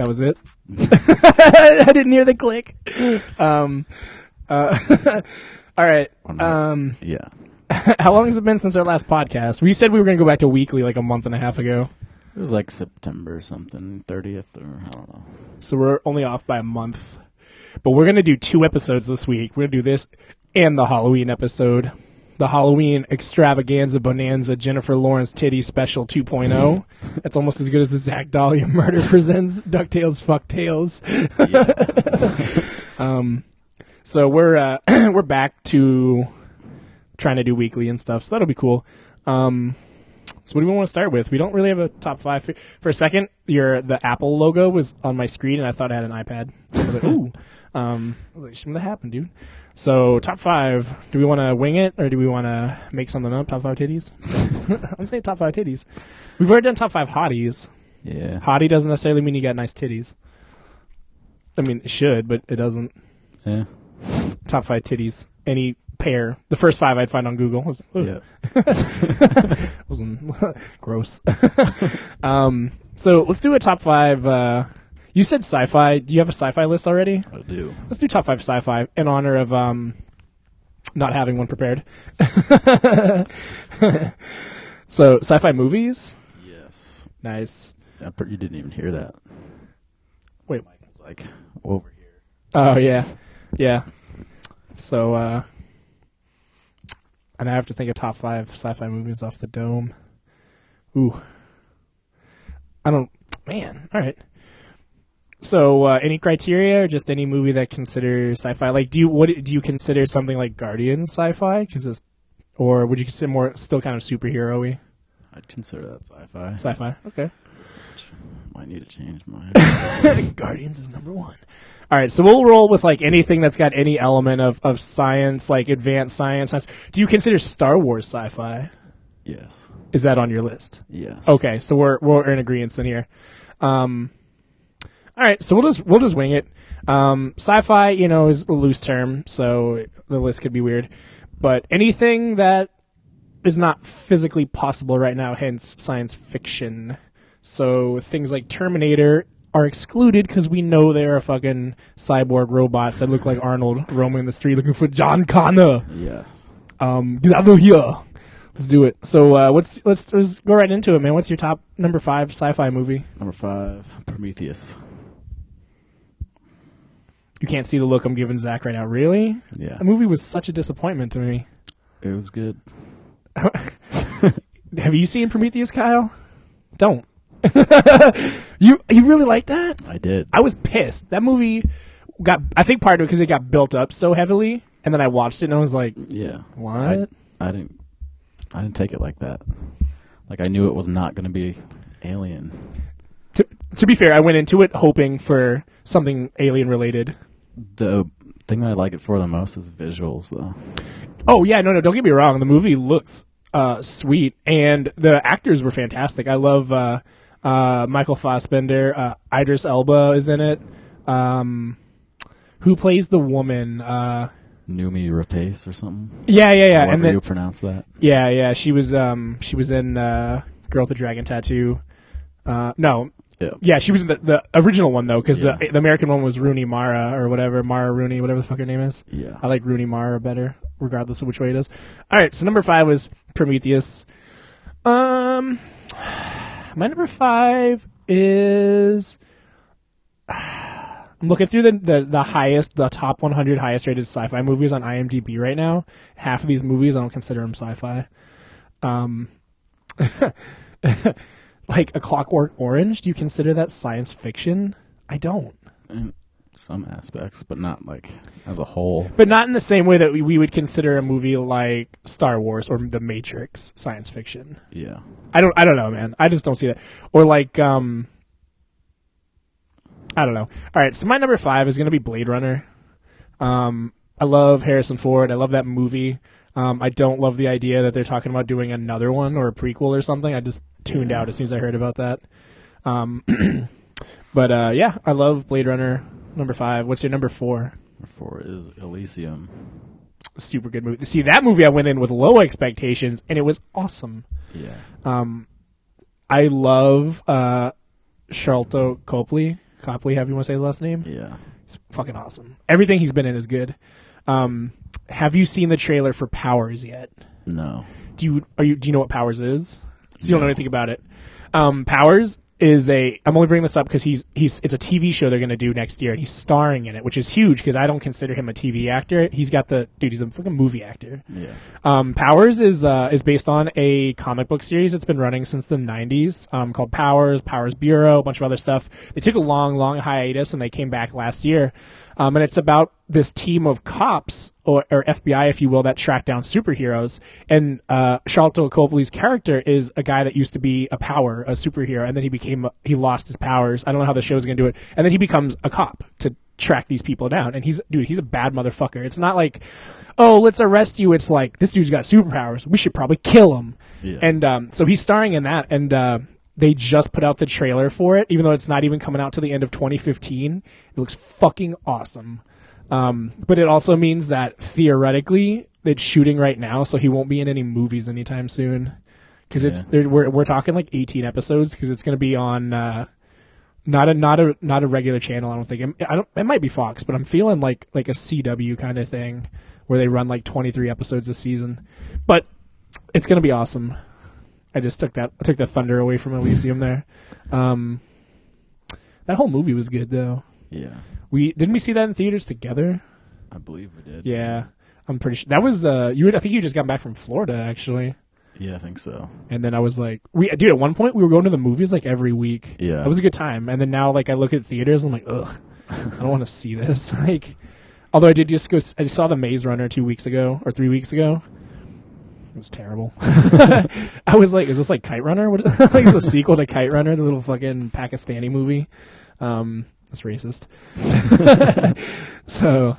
That was it. I didn't hear the click. Um, uh, all right. Um, Yeah. how long has it been since our last podcast? We said we were going to go back to weekly like a month and a half ago. It was like September or something, 30th or I don't know. So we're only off by a month. But we're going to do two episodes this week. We're going to do this and the Halloween episode. The Halloween extravaganza bonanza Jennifer Lawrence titty special 2.0. That's almost as good as the Zach Dahlia murder presents DuckTales Fuck Tales. um, so we're uh, we're back to trying to do weekly and stuff. So that'll be cool. Um, so what do we want to start with? We don't really have a top five. For, for a second, your the Apple logo was on my screen, and I thought I had an iPad. I was like, ooh. Um, I was like, something happened, dude. So top five. Do we want to wing it, or do we want to make something up? Top five titties. I'm saying top five titties. We've already done top five hotties. Yeah. Hottie doesn't necessarily mean you got nice titties. I mean, it should, but it doesn't. Yeah. Top five titties. Any pair. The first five I'd find on Google. Was, Yeah. was gross. um, so let's do a top five. Uh, you said sci-fi. Do you have a sci-fi list already? I do. Let's do top five sci-fi in honor of um, not having one prepared. so sci-fi movies. Yes. Nice. Per- you didn't even hear that. Wait. It's like over here. Oh yeah, yeah. So, uh, and I have to think of top five sci-fi movies off the dome. Ooh, I don't. Man, all right. So, uh, any criteria, or just any movie that considers sci-fi? Like, do you what do you consider something like Guardian sci-fi? Because it's, or would you consider more still kind of superhero-y I'd consider that sci-fi. sci-fi? Okay. Might need to change mine. Guardians is number one. All right, so we'll roll with like anything that's got any element of, of science, like advanced science. science. Do you consider Star Wars sci-fi? yes. Is that on your list? Yes. Okay, so we're we're in agreement in here. Um, all right, so we'll just we'll just wing it. Um, sci-fi, you know, is a loose term, so the list could be weird. But anything that is not physically possible right now, hence science fiction. So things like Terminator are excluded because we know there are fucking cyborg robots that look like Arnold roaming the street looking for John Connor. Yes. Um, get out of here. Let's do it. So, uh, what's let's, let's go right into it, man. What's your top number five sci-fi movie? Number five, Prometheus. You can't see the look I'm giving Zach right now. Really? Yeah. The movie was such a disappointment to me. It was good. Have you seen Prometheus, Kyle? Don't. you you really like that? I did. I was pissed. That movie got. I think part of it because it got built up so heavily, and then I watched it and I was like, yeah. what? I, I didn't. I didn't take it like that. Like I knew it was not going to be Alien. to, to be fair, I went into it hoping for something alien related. The thing that I like it for the most is visuals, though. Oh yeah, no, no. Don't get me wrong. The movie looks uh, sweet, and the actors were fantastic. I love uh, uh, Michael Fassbender. Uh, Idris Elba is in it. Um, who plays the woman? Uh, Noomi Rapace or something. yeah, yeah, yeah. However And then you pronounce that. yeah, yeah. She was um, she was in uh, Girl with the Dragon Tattoo. Uh, no, Yeah. yeah, she was in the, the original one though, because Yeah. the the American one was Rooney Mara or whatever, Mara Rooney, whatever the fuck her name is. Yeah. I like Rooney Mara better, regardless of which way it is. All right, so number five was Prometheus. Um, my number five is. I'm looking through the, the the highest, the top 100 highest rated sci-fi movies on IMDb right now. Half of these movies I don't consider them sci-fi. Um, like A Clockwork Orange. Do you consider that science fiction? I don't. Some aspects, but not like as a whole. but not in the same way that we, we would consider a movie like Star Wars or The Matrix science fiction. Yeah. I don't I don't know, man. I just don't see that. Or like um I don't know. All right, so my number 5 is going to be Blade Runner. Um I love Harrison Ford. I love that movie. Um, I don't love the idea that they're talking about doing another one or a prequel or something. I just tuned out as soon as I heard about that. Um, but uh, yeah, I love Blade Runner number five. What's your number four? Number four is Elysium. Super good movie. See, that movie I went in with low expectations, and it was awesome. Yeah. Um, I love uh, Charlton Copley. Copley, have you want to say his last name. Yeah. He's fucking awesome. Everything he's been in is good. Um, have you seen the trailer for Powers yet? No. Do you are you do you know what Powers is? So you don't know anything about it. Um, Powers is a. I'm only bringing this up because he's he's it's a TV show they're going to do next year, and he's starring in it, which is huge because I don't consider him a TV actor. He's got the dude. He's a fucking movie actor. Yeah. Um, Powers is uh, is based on a comic book series that's been running since the 90s um, called Powers, Powers Bureau, a bunch of other stuff. They took a long, long hiatus and they came back last year. Um, and it's about this team of cops or, or FBI, if you will, that track down superheroes. And uh, Charlton Copley's character is a guy that used to be a power, a superhero, and then he became he lost his powers. I don't know how the show's going to do it, and then he becomes a cop to track these people down. And he's dude, he's a bad motherfucker. It's not like oh, let's arrest you. It's like this dude's got superpowers. We should probably kill him. Yeah. And um, so he's starring in that, and uh, they just put out the trailer for it, even though it's not even coming out to the end of 2015. It looks fucking awesome. Um, but it also means that theoretically it's shooting right now, so he won't be in any movies anytime soon. Because it's Yeah. we're we're talking like 18 episodes because it's going to be on. Uh, not a not a not a regular channel. I don't think it, I don't. It might be Fox, but I'm feeling like like a CW kind of thing where they run like 23 episodes a season. But it's gonna be awesome. I just took that I took the thunder away from Elysium there. Um, that whole movie was good though. Yeah. We didn't we see that in theaters together? I believe we did. Yeah, I'm pretty sure that was uh you. Had, I think you just got back from Florida actually, Yeah, I think so. and then I was like, we dude. At one point we were going to the movies like every week. Yeah. It was a good time. And then now, like, I look at theaters, I'm like, ugh, I don't want to see this. like, although I did just go, I saw the Maze Runner two weeks ago or three weeks ago. It was terrible. I was like, is this like Kite Runner? What, like, is a sequel to Kite Runner, the little fucking Pakistani movie? Um, that's racist. so,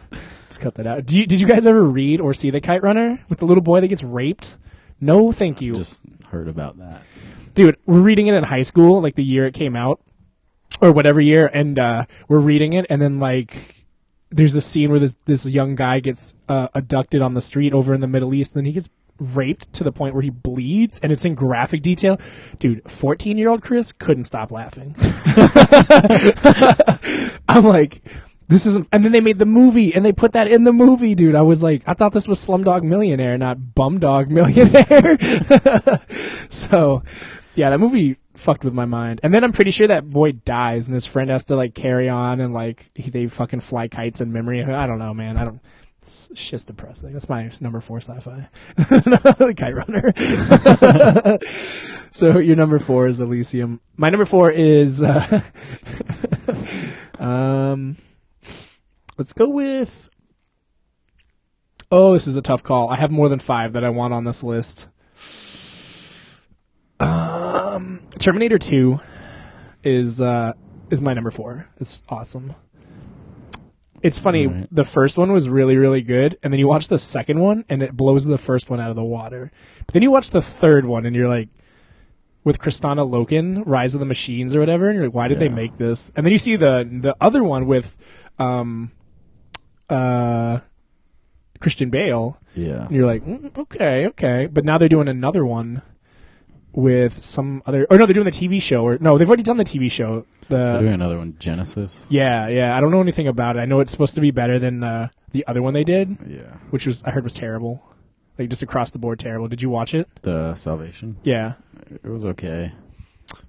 just cut that out. You, did you guys ever read or see the Kite Runner with the little boy that gets raped? No, thank you Just heard about that. dude we're reading it in high school like the year it came out or whatever year and uh we're reading it and then like there's this scene where this this young guy gets uh, abducted on the street over in the middle east and then he gets raped to the point where he bleeds and it's in graphic detail. Dude 14 year old chris couldn't stop laughing. I'm like this isn't and then they made the movie and they put that in the movie dude. I was like i thought this was slumdog millionaire not bumdog millionaire. So yeah that movie fucked with my mind. And then i'm pretty sure that boy dies and his friend has to like carry on and like he, they fucking fly kites in memory i don't know man. I don't it's just depressing. That's my number four sci-fi. Kite runner. So your number four is elysium. My number four is uh, um let's go with oh this is a tough call. I have more than five that i want on this list. Um terminator 2 is uh is my number four. It's awesome it's funny Alright. the first one was really really good and then you watch the second one and it blows the first one out of the water but then you watch the third one and you're like with Kristanna Loken, Rise of the Machines or whatever, and you're like, why did they make this? And then you see the the other one with um uh Christian Bale, Yeah. and you're like, mm, okay, okay. But now they're doing another one with some other or no, they're doing the TV show or no, they've already done the TV show. They're doing another one, Genesis. Yeah, yeah. I don't know anything about it. I know it's supposed to be better than uh, the other one they did, Yeah. which was I heard was terrible. Like just across the board terrible. Did you watch it? The Salvation. Yeah. It was okay.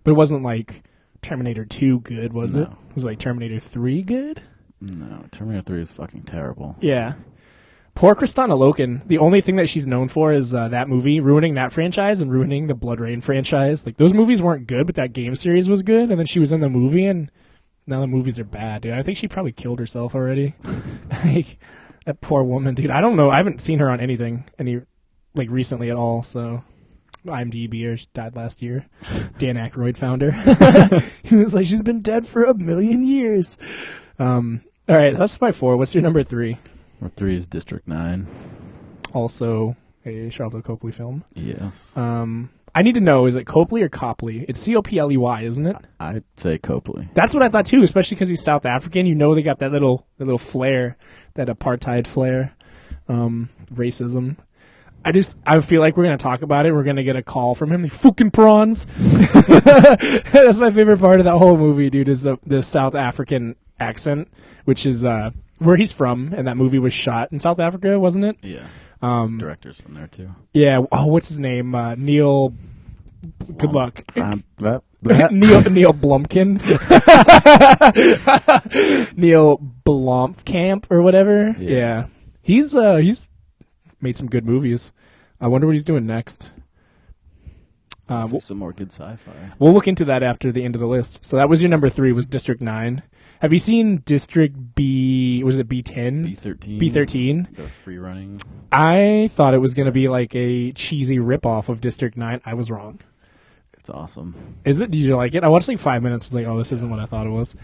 But it wasn't like Terminator 2 good, was it? No. It was like Terminator 3 good? No, Terminator 3 is fucking terrible. Yeah. Poor Kristanna Loken. The only thing that she's known for is uh, that movie, ruining that franchise and ruining the BloodRayne franchise. Like those movies weren't good, but that game series was good. And then she was in the movie, and now the movies are bad, dude. I think she probably killed herself already. like that poor woman, dude. I don't know. I haven't seen her on anything any like recently at all. So IMDb her she died last year. Dan Aykroyd found her. he was like, she's been dead for a million years. Um. All right, that's my four. What's your number three? Number three is District Nine. Also a Charlton Copley film. Yes. Um, I need to know: is it Copley or Copley? It's C O P L E Y, isn't it? I'd say Copley. That's what I thought too, especially because he's South African. You know, they got that little, that little flair, that apartheid flair, um, racism. I just, I feel like we're gonna talk about it. We're gonna get a call from him. The fucking prawns. That's my favorite part of that whole movie, dude. Is the the South African accent, which is uh, where he's from, and that movie was shot in South Africa, wasn't it? Yeah. Um, directors from there too. Yeah. Oh, what's his name? Uh, Neil. Good luck. Um, Neil Neil Blumkin, Neil Blomkamp or whatever. Yeah. Yeah. he's uh he's made some good movies. I wonder what he's doing next. Uh, we'll, some more good sci-fi. we'll look into that after the end of the list. So that was your number three. Was District Nine? Have you seen District B? Was it B ten? B thirteen. B thirteen. The free running. I thought it was gonna be like a cheesy ripoff of District Nine. I was wrong. It's awesome. Is it? Did you like it? I watched like five minutes. It's like, oh, this isn't what I thought it was.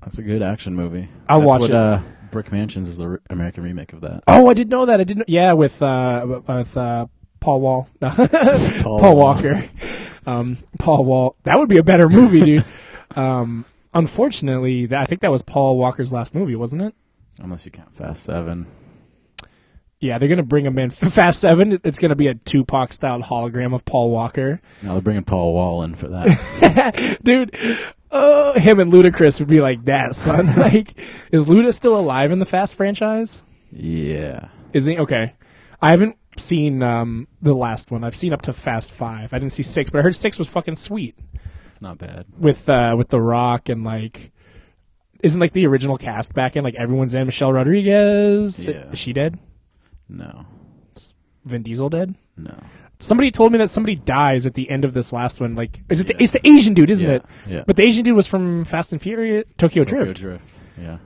That's a good action movie. I'll That's watch what, it. Uh, Brick Mansions is the re- American remake of that. Oh, I didn't know that. I didn't. Yeah, with uh, with uh, Paul Wall, Paul, Walker, um, Paul Wall. That would be a better movie, dude. um, unfortunately, that, I think that was Paul Walker's last movie, wasn't it? Unless you count Fast Seven. Yeah, they're gonna bring him in. Fast Seven. It's gonna be a Tupac style hologram of Paul Walker, Now they're bringing Paul Wall in for that. dude. Oh, him and Ludacris would be like that, son. like, is Luda still alive in the Fast franchise? yeah. Is he okay? I haven't seen um, the last one. I've seen up to Fast Five. I didn't see six, but I heard six was fucking sweet It's not bad. with uh, with The Rock and like, isn't like the original cast back in? Like everyone's in. Michelle Rodriguez. Yeah. Is she dead? No. Vin Diesel dead? No. Somebody told me that somebody dies at the end of this last one. Like, is it? The, it's the Asian dude, isn't yeah. it? Yeah. But the Asian dude was from Fast and Furious, Tokyo, Tokyo Drift. Drift. Yeah.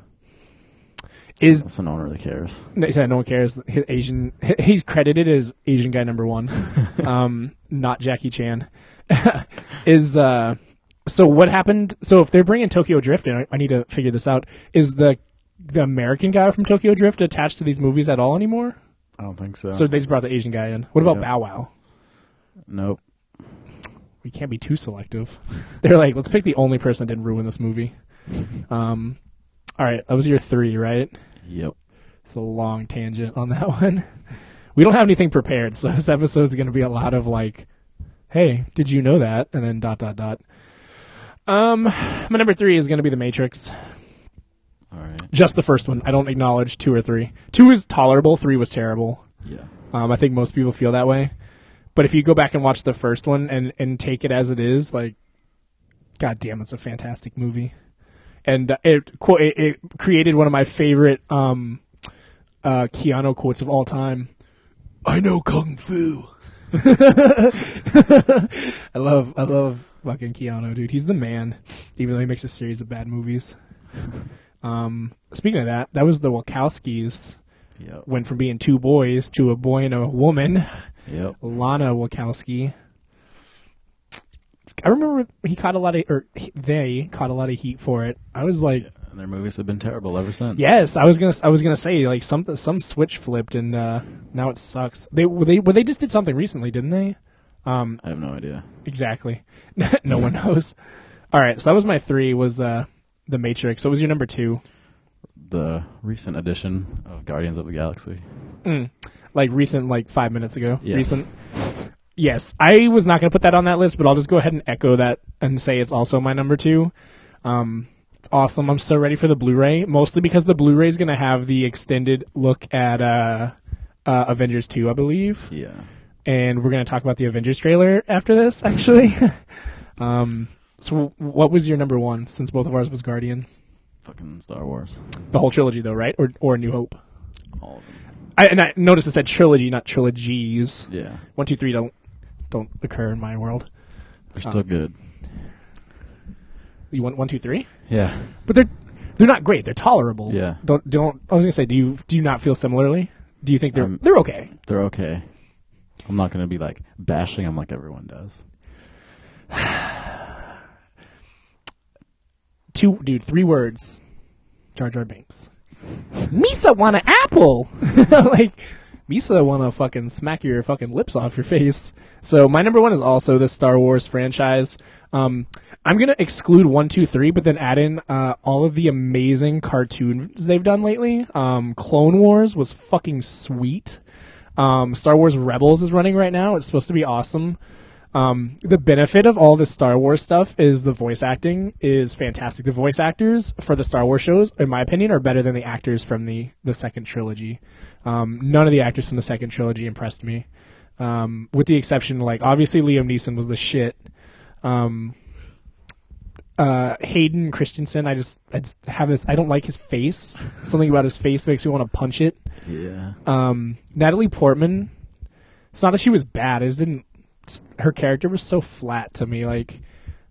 Is So no one really cares. No, said no one cares. His Asian, he's credited as Asian guy number one, um, not Jackie Chan. is uh, so what happened? So if they're bringing Tokyo Drift in, I, I need to figure this out. Is the the American guy from Tokyo Drift attached to these movies at all anymore? I don't think so. So they just brought the Asian guy in. What about Yeah. Bow Wow? nope. We can't be too selective. They're like, let's pick the only person that didn't ruin this movie. Um, all right, that was your three, right? Yep. It's a long tangent on that one. We don't have anything prepared, so this episode's going to be a lot of like, "Hey, did you know that?" and then dot dot dot. Um, my number three is going to be The Matrix. All right. Just the first one. I don't acknowledge two or three. Two is tolerable. Three was terrible. Yeah. Um, I think most people feel that way. But if you go back and watch the first one and and take it as it is, like, god damn, it's a fantastic movie. And uh, it, it created one of my favorite um, uh, Keanu quotes of all time. I know kung fu. I love I love fucking Keanu, dude. He's the man. Even though he makes a series of bad movies. Um, speaking of that, that was the Wachowskis Yep. went from being two boys to a boy and a woman. Yep. Lana Wachowski. I remember he caught a lot of, or they caught a lot of heat for it. I was like, And their movies have been terrible ever since. yes, I was gonna, I was gonna say like something, some switch flipped, and uh, now it sucks. They, they, well, they just did something recently, didn't they? Um, I have no idea. exactly. no one knows. All right, so that was my three. Was uh, the Matrix? So what was your number two? The recent edition of Guardians of the Galaxy. Mm. Like recent, like five minutes ago. Yes. Recent. Yes, I was not going to put that on that list, but I'll just go ahead and echo that and say it's also my number two. Um, it's awesome. I'm so ready for the Blu-ray, mostly because the Blu-ray is going to have the extended look at uh, uh, Avengers 2, I believe, Yeah. and we're going to talk about the Avengers trailer after this, actually. um, so, what was your number one? Since both of ours was Guardians, Fucking Star Wars. the whole trilogy, though, right? Or or New Hope? All of them. I, and I noticed it said trilogy, not trilogies. Yeah. One, two, three don't don't occur in my world. They're still good. You want one, two, three? Yeah. But they're they're not great. They're tolerable. Yeah. Don't don't. I was gonna say, do you do you not feel similarly? Do you think they're Um, they're okay? They're okay. I'm not going to be like bashing them like everyone does. Two, dude. Three words. Jar Jar Binks. Misa want an apple. like Misa want to fucking smack your fucking lips off your face. So my number one is also the Star Wars franchise. Um, I'm gonna exclude one, two, three, but then add in uh, all of the amazing cartoons they've done lately. Um, Clone Wars was fucking sweet. Um, Star Wars Rebels is running right now. It's supposed to be awesome. Um, the benefit of all the Star Wars stuff is the voice acting is fantastic. The voice actors for the Star Wars shows, in my opinion, are better than the actors from the the second trilogy. Um, none of the actors from the second trilogy impressed me, um, with the exception, like obviously Liam Neeson was the shit. Um, uh, Hayden Christensen, I just I just have this. I don't like his face. Something about his face makes me want to punch it. Yeah. Um, Natalie Portman. It's not that she was bad. I just didn't. her character was so flat to me. Like,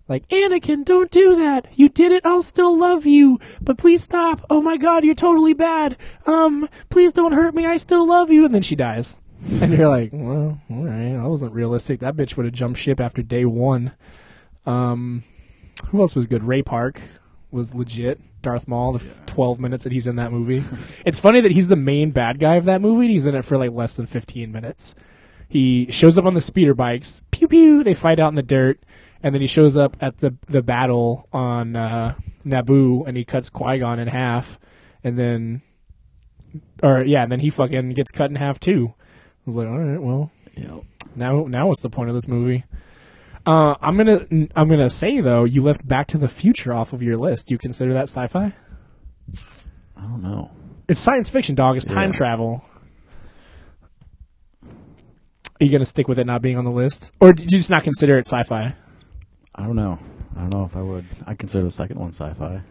like Anakin, don't do that. You did it. I'll still love you, but please stop. Oh my God, you're totally bad. Um, please don't hurt me. I still love you. And then she dies, and you're like, well, all right, that wasn't realistic. That bitch would have jumped ship after day one. Um, who else was good? Ray Park was legit. Darth Maul, the f 12 minutes that he's in that movie. it's funny that he's the main bad guy of that movie. He's in it for like less than 15 minutes. He shows up on the speeder bikes. Pew pew. They fight out in the dirt, and then he shows up at the the battle on uh, Naboo, and he cuts Qui Gon in half, and then, or yeah, and then he fucking gets cut in half too. I was like, all right, well, now now what's the point of this movie? Uh, I'm gonna I'm gonna say though, you left Back to the Future off of your list. Do you consider that sci-fi? I don't know. It's science fiction, dog. It's time Yeah. travel. Are you gonna stick with it not being on the list, or did you just not consider it sci-fi? I don't know. I don't know if I would. I consider the second one sci-fi.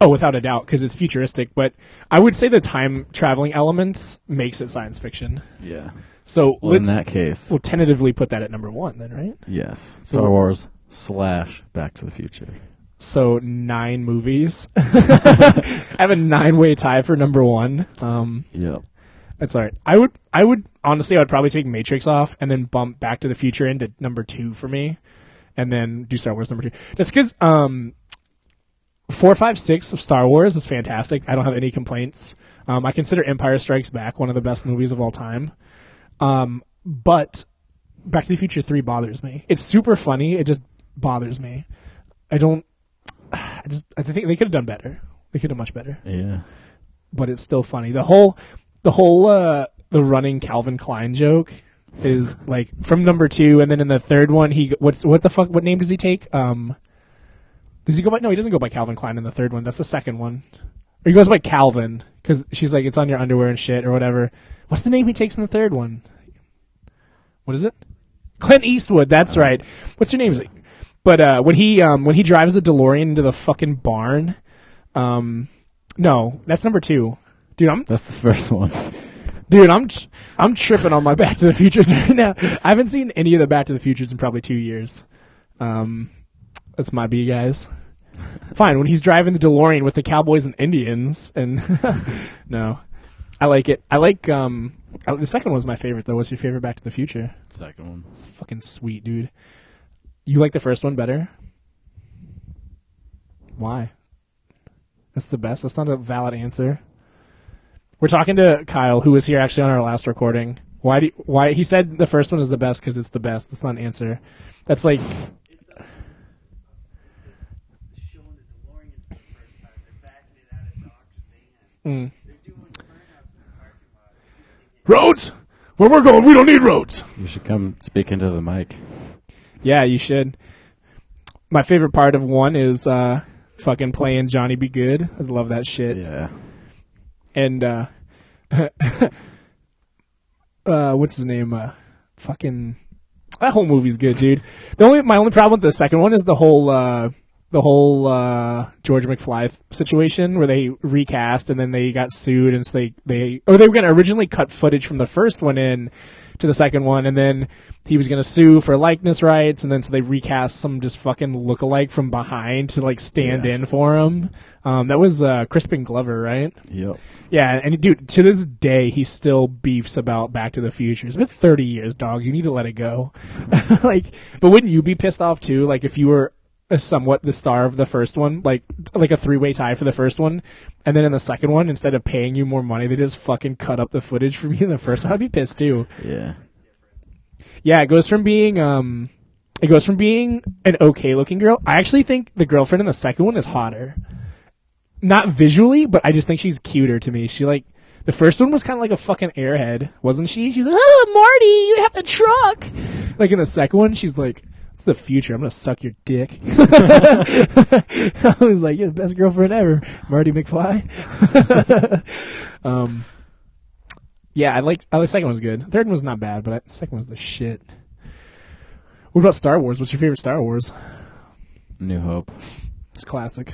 Oh, without a doubt, because it's futuristic. But I would say the time traveling elements makes it science fiction. Yeah. So Well, in let's that case, we'll tentatively put that at number one, then, right? yes. So- Star Wars slash Back to the Future. So nine movies. I have a nine-way tie for number one. Um, Yep. That's all right. I would, I would honestly, I would probably take Matrix off and then bump Back to the Future into number two for me, and then do Star Wars number two. Just because, um, four, five, six of Star Wars is fantastic. I don't have any complaints. Um, I consider Empire Strikes Back one of the best movies of all time. Um, but Back to the Future three bothers me. It's super funny. It just bothers me. I don't. I just. I think they could have done better. They could have done much better Yeah. but it's still funny. The whole, the whole, uh, the running Calvin Klein joke is like from number two, and then in the third one, he what's what the fuck? What name does he take? Um, does he go by? No, he doesn't go by Calvin Klein in the third one. That's the second one. Or he goes by Calvin because she's like, it's on your underwear and shit or whatever. What's the name he takes in the third one? What is it? Clint Eastwood. That's right. What's your name? Is it? But uh, when he um, when he drives the DeLorean into the fucking barn, um, no, that's number two. Dude, I'm That's the first one. Dude, I'm I'm tripping on my Back to the Futures right now. I haven't seen any of the Back to the Futures in probably two years. Um, that's my B guys. Fine, when he's driving the DeLorean with the cowboys and Indians, and no, I like it. I like um I- the second one's my favorite though. What's your favorite Back to the Future? Second one. It's fucking sweet, dude. You like the first one better? Why? That's the best. That's not a valid answer. We're talking to Kyle, who was here actually on our last recording. Why? Do you, why he said the first one is the best because it's the best. That's not an answer. That's like showing the DeLorean for the first time. They're backing it out of Doc's van. mm. They're doing burnouts in the parking lot. See if they get- roads. Where we're going, we don't need roads. You should come speak into the mic. Yeah, you should. My favorite part of one is uh, fucking playing Johnny B. Goode. I love that shit. Yeah. And uh, uh, what's his name? Uh, fucking that whole movie's good, dude. The only my only problem with the second one is the whole uh, the whole uh, George McFly situation where they recast and then they got sued and so they they or they were gonna originally cut footage from the first one in to the second one and then he was gonna sue for likeness rights and then so they recast some just fucking lookalike from behind to like stand Yeah. in for him. Um, that was uh, Crispin Glover, right? Yep. Yeah, and dude, to this day, he still beefs about Back to the Future. It's been 30 years, dog. You need to let it go. like, but wouldn't you be pissed off too? Like, if you were a somewhat the star of the first one, like like a three way tie for the first one, and then in the second one, instead of paying you more money, they just fucking cut up the footage from you in the first one. I'd be pissed too. Yeah. Yeah, it goes from being um, it goes from being an okay looking girl. I actually think the girlfriend in the second one is hotter. Not visually, but I just think she's cuter to me. She like the first one was kind of like a fucking airhead, wasn't she? She was like, "Oh, Marty, you have the truck." Like in the second one, she's like, "It's the future. I'm gonna suck your dick." I was like, "You're the best girlfriend ever, Marty McFly." um, yeah, I like. I like the second one's good. Third one was not bad, but I, the second one's the shit. What about Star Wars? What's your favorite Star Wars? New Hope. It's classic.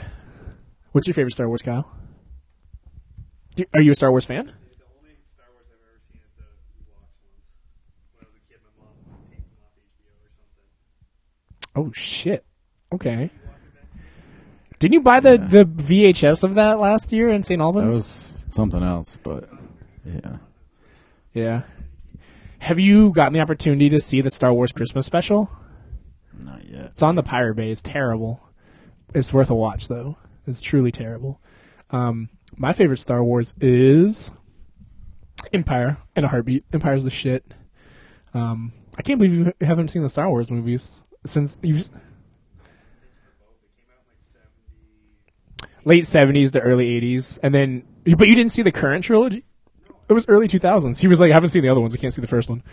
What's your favorite Star Wars, Kyle? Are you a Star Wars fan? The only Star Wars I've ever seen is the Ewoks ones. When I was a kid, my mom would take them off HBO or something. Oh shit. Okay. Didn't you buy the, the VHS of that last year in St. That Albans? was something else, but yeah. yeah. Have you gotten the opportunity to see the Star Wars Christmas special? Not yet. It's on the Pirate Bay. It's terrible. It's worth a watch though. It's truly terrible. Um, my favorite Star Wars is Empire in a heartbeat. Empire's the shit. Um, I can't believe you haven't seen the Star Wars movies since you've It came out in like 70. late seventies to early eighties, and then but you didn't see the current trilogy. It was early two thousands. He was like, I haven't seen the other ones. I can't see the first one.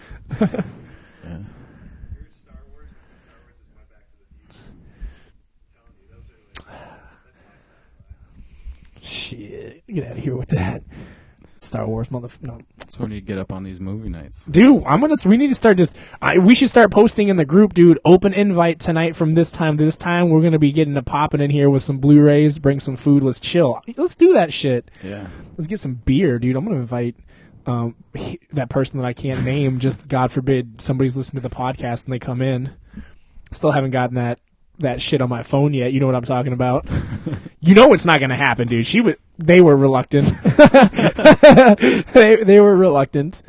Yeah. Here's Star Wars. and Star Wars is my Back to the Future. I'm telling you, those are like, that's my sci-fi. Shit, get out of here with that. Star Wars, mother. No, That's when you get up on these movie nights. Dude, I'm gonna. We need to start just. I, we should start posting in the group, dude. Open invite tonight from this time to this time. We're gonna be getting to popping in here with some Blu-rays. Bring some food. Let's chill. Let's do that shit. Yeah. Let's get some beer, dude. I'm gonna invite um he- that person that I can't name. Just God forbid somebody's listening to the podcast and they come in. Still haven't gotten that that shit on my phone yet. You know what I'm talking about. you know it's not gonna happen, dude. She was. They were reluctant. they they were reluctant.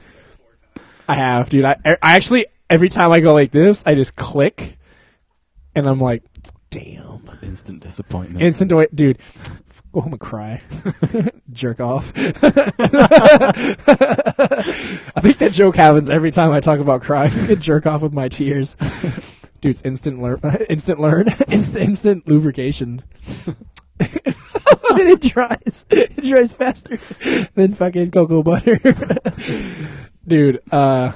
I have, dude. I I actually every time I go like this, I just click, and I'm like, damn. Instant disappointment. Instant, dude. Go home and cry. Jerk off. I think that joke happens every time I talk about crying. I jerk off with my tears. Dude, it's instant learn, instant learn, instant instant lubrication. and it dries. It dries faster than fucking cocoa butter. Dude, uh,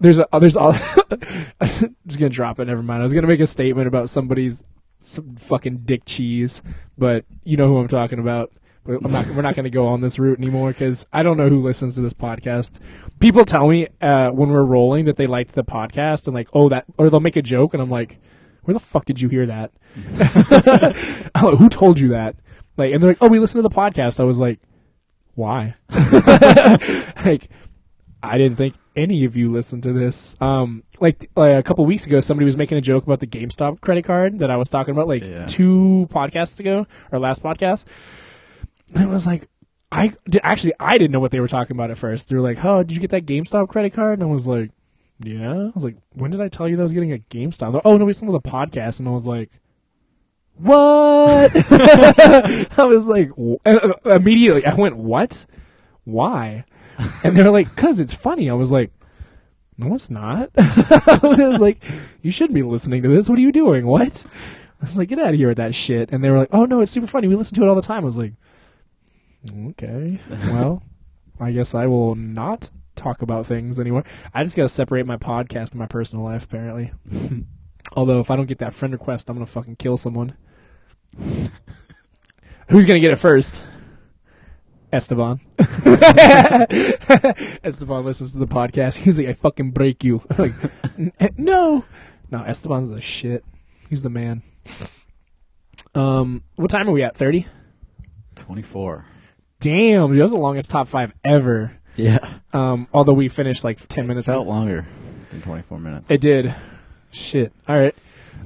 there's a, there's all. I was gonna drop it. Never mind. I was gonna make a statement about somebody's some fucking dick cheese, but you know who I'm talking about. But I'm not. We're not going to go on this route anymore because I don't know who listens to this podcast. People tell me uh, when we're rolling that they liked the podcast and like, oh that, or they'll make a joke and I'm like, where the fuck did you hear that? I'm like, who told you that? Like, and they're like, oh, we listened to the podcast. I was like, why? like, I didn't think any of you listened to this. Um, like, like a couple weeks ago, somebody was making a joke about the GameStop credit card that I was talking about, like Yeah. two podcasts ago or last podcast. And it was like, I did, actually I didn't know what they were talking about at first. They were like, "Oh, did you get that GameStop credit card?" And I was like, "Yeah." I was like, "When did I tell you that I was getting a GameStop?" Like, oh no, we listened to the podcast, and I was like, "What?" I was like, uh, immediately I went, "What? Why?" And they're like, "Cause it's funny." I was like, "No, it's not." I was like, "You shouldn't be listening to this. What are you doing? What?" I was like, "Get out of here with that shit." And they were like, "Oh no, it's super funny. We listen to it all the time." I was like, "Okay, well, I guess I will not talk about things anymore. I just gotta separate my podcast and my personal life, apparently." Although if I don't get that friend request, I'm gonna fucking kill someone. Who's gonna get it first? Esteban. Esteban listens to the podcast. He's like, I fucking break you. Like, eh, no, no. Esteban's the shit. He's the man. Um, what time are we at? Thirty. 24. Damn, dude, that was the longest top five ever. Yeah. Um, although we finished like ten minutes. Felt longer than 24 minutes. It did. Shit. All right.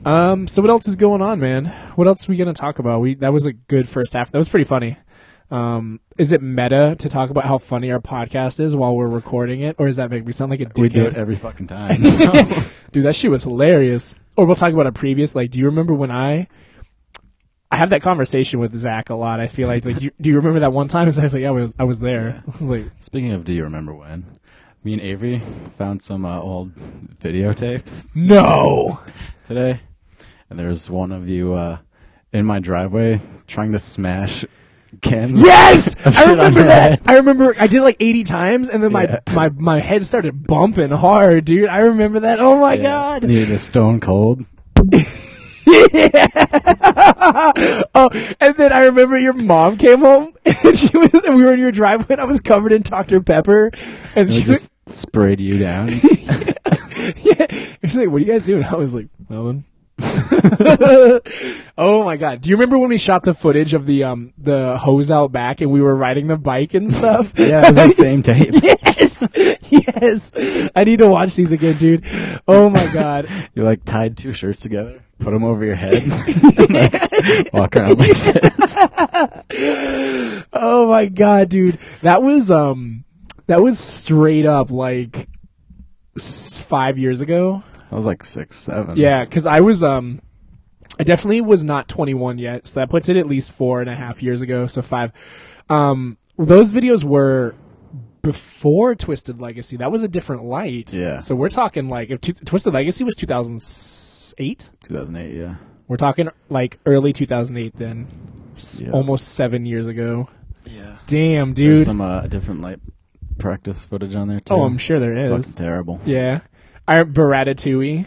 Um. So what else is going on, man? What else are we gonna talk about? We that was a good first half. That was pretty funny. Um. Is it meta to talk about how funny our podcast is while we're recording it, or does that make me sound like a dickhead? we do it every fucking time. Dude, that shit was hilarious. or we'll talk about a previous. Like, do you remember when I? I have that conversation with Zach a lot. I feel like, like, do you, do you remember that one time? And I was like, yeah, I was, I was there. I was like, Speaking of, do you remember when? Me and Avery found some uh, old videotapes no. today, and there's one of you uh, in my driveway trying to smash cans. Yes, of I shit on remember your that. head. I remember I did like eighty times, and then my Yeah. my my head started bumping hard, dude. I remember that. Oh my Yeah. god. Needed a stone cold. oh, and then I remember your mom came home, and she was. And we were in your driveway, and I was covered in Dr Pepper, and And she just sprayed you down. was. Yeah, she was like, "What are you guys doing?" I was like, "Nothing." oh my god! Do you remember when we shot the footage of the um the hose out back, and we were riding the bike and stuff? yeah, it was the same tape. yes, yes. I need to watch these again, dude. Oh my god. You like tied two shirts together, put them over your head, and like, walk around like this. Oh my god, dude. That was um that was straight up like 5 years ago. I was like six, seven. Yeah, cuz I was um I definitely was not 21 yet, so that puts it at least four and a half years ago, so 5. Um those videos were before Twisted Legacy. That was a different light. Yeah. So we're talking like if T- Twisted Legacy was 2008, 2008. Yeah. We're talking like early 2008 then. Yeah. Almost 7 years ago. Yeah. Damn, dude. There's some uh, different light practice footage on there too. Oh, I'm sure there is. Fucking terrible. Yeah. I Baratatouille.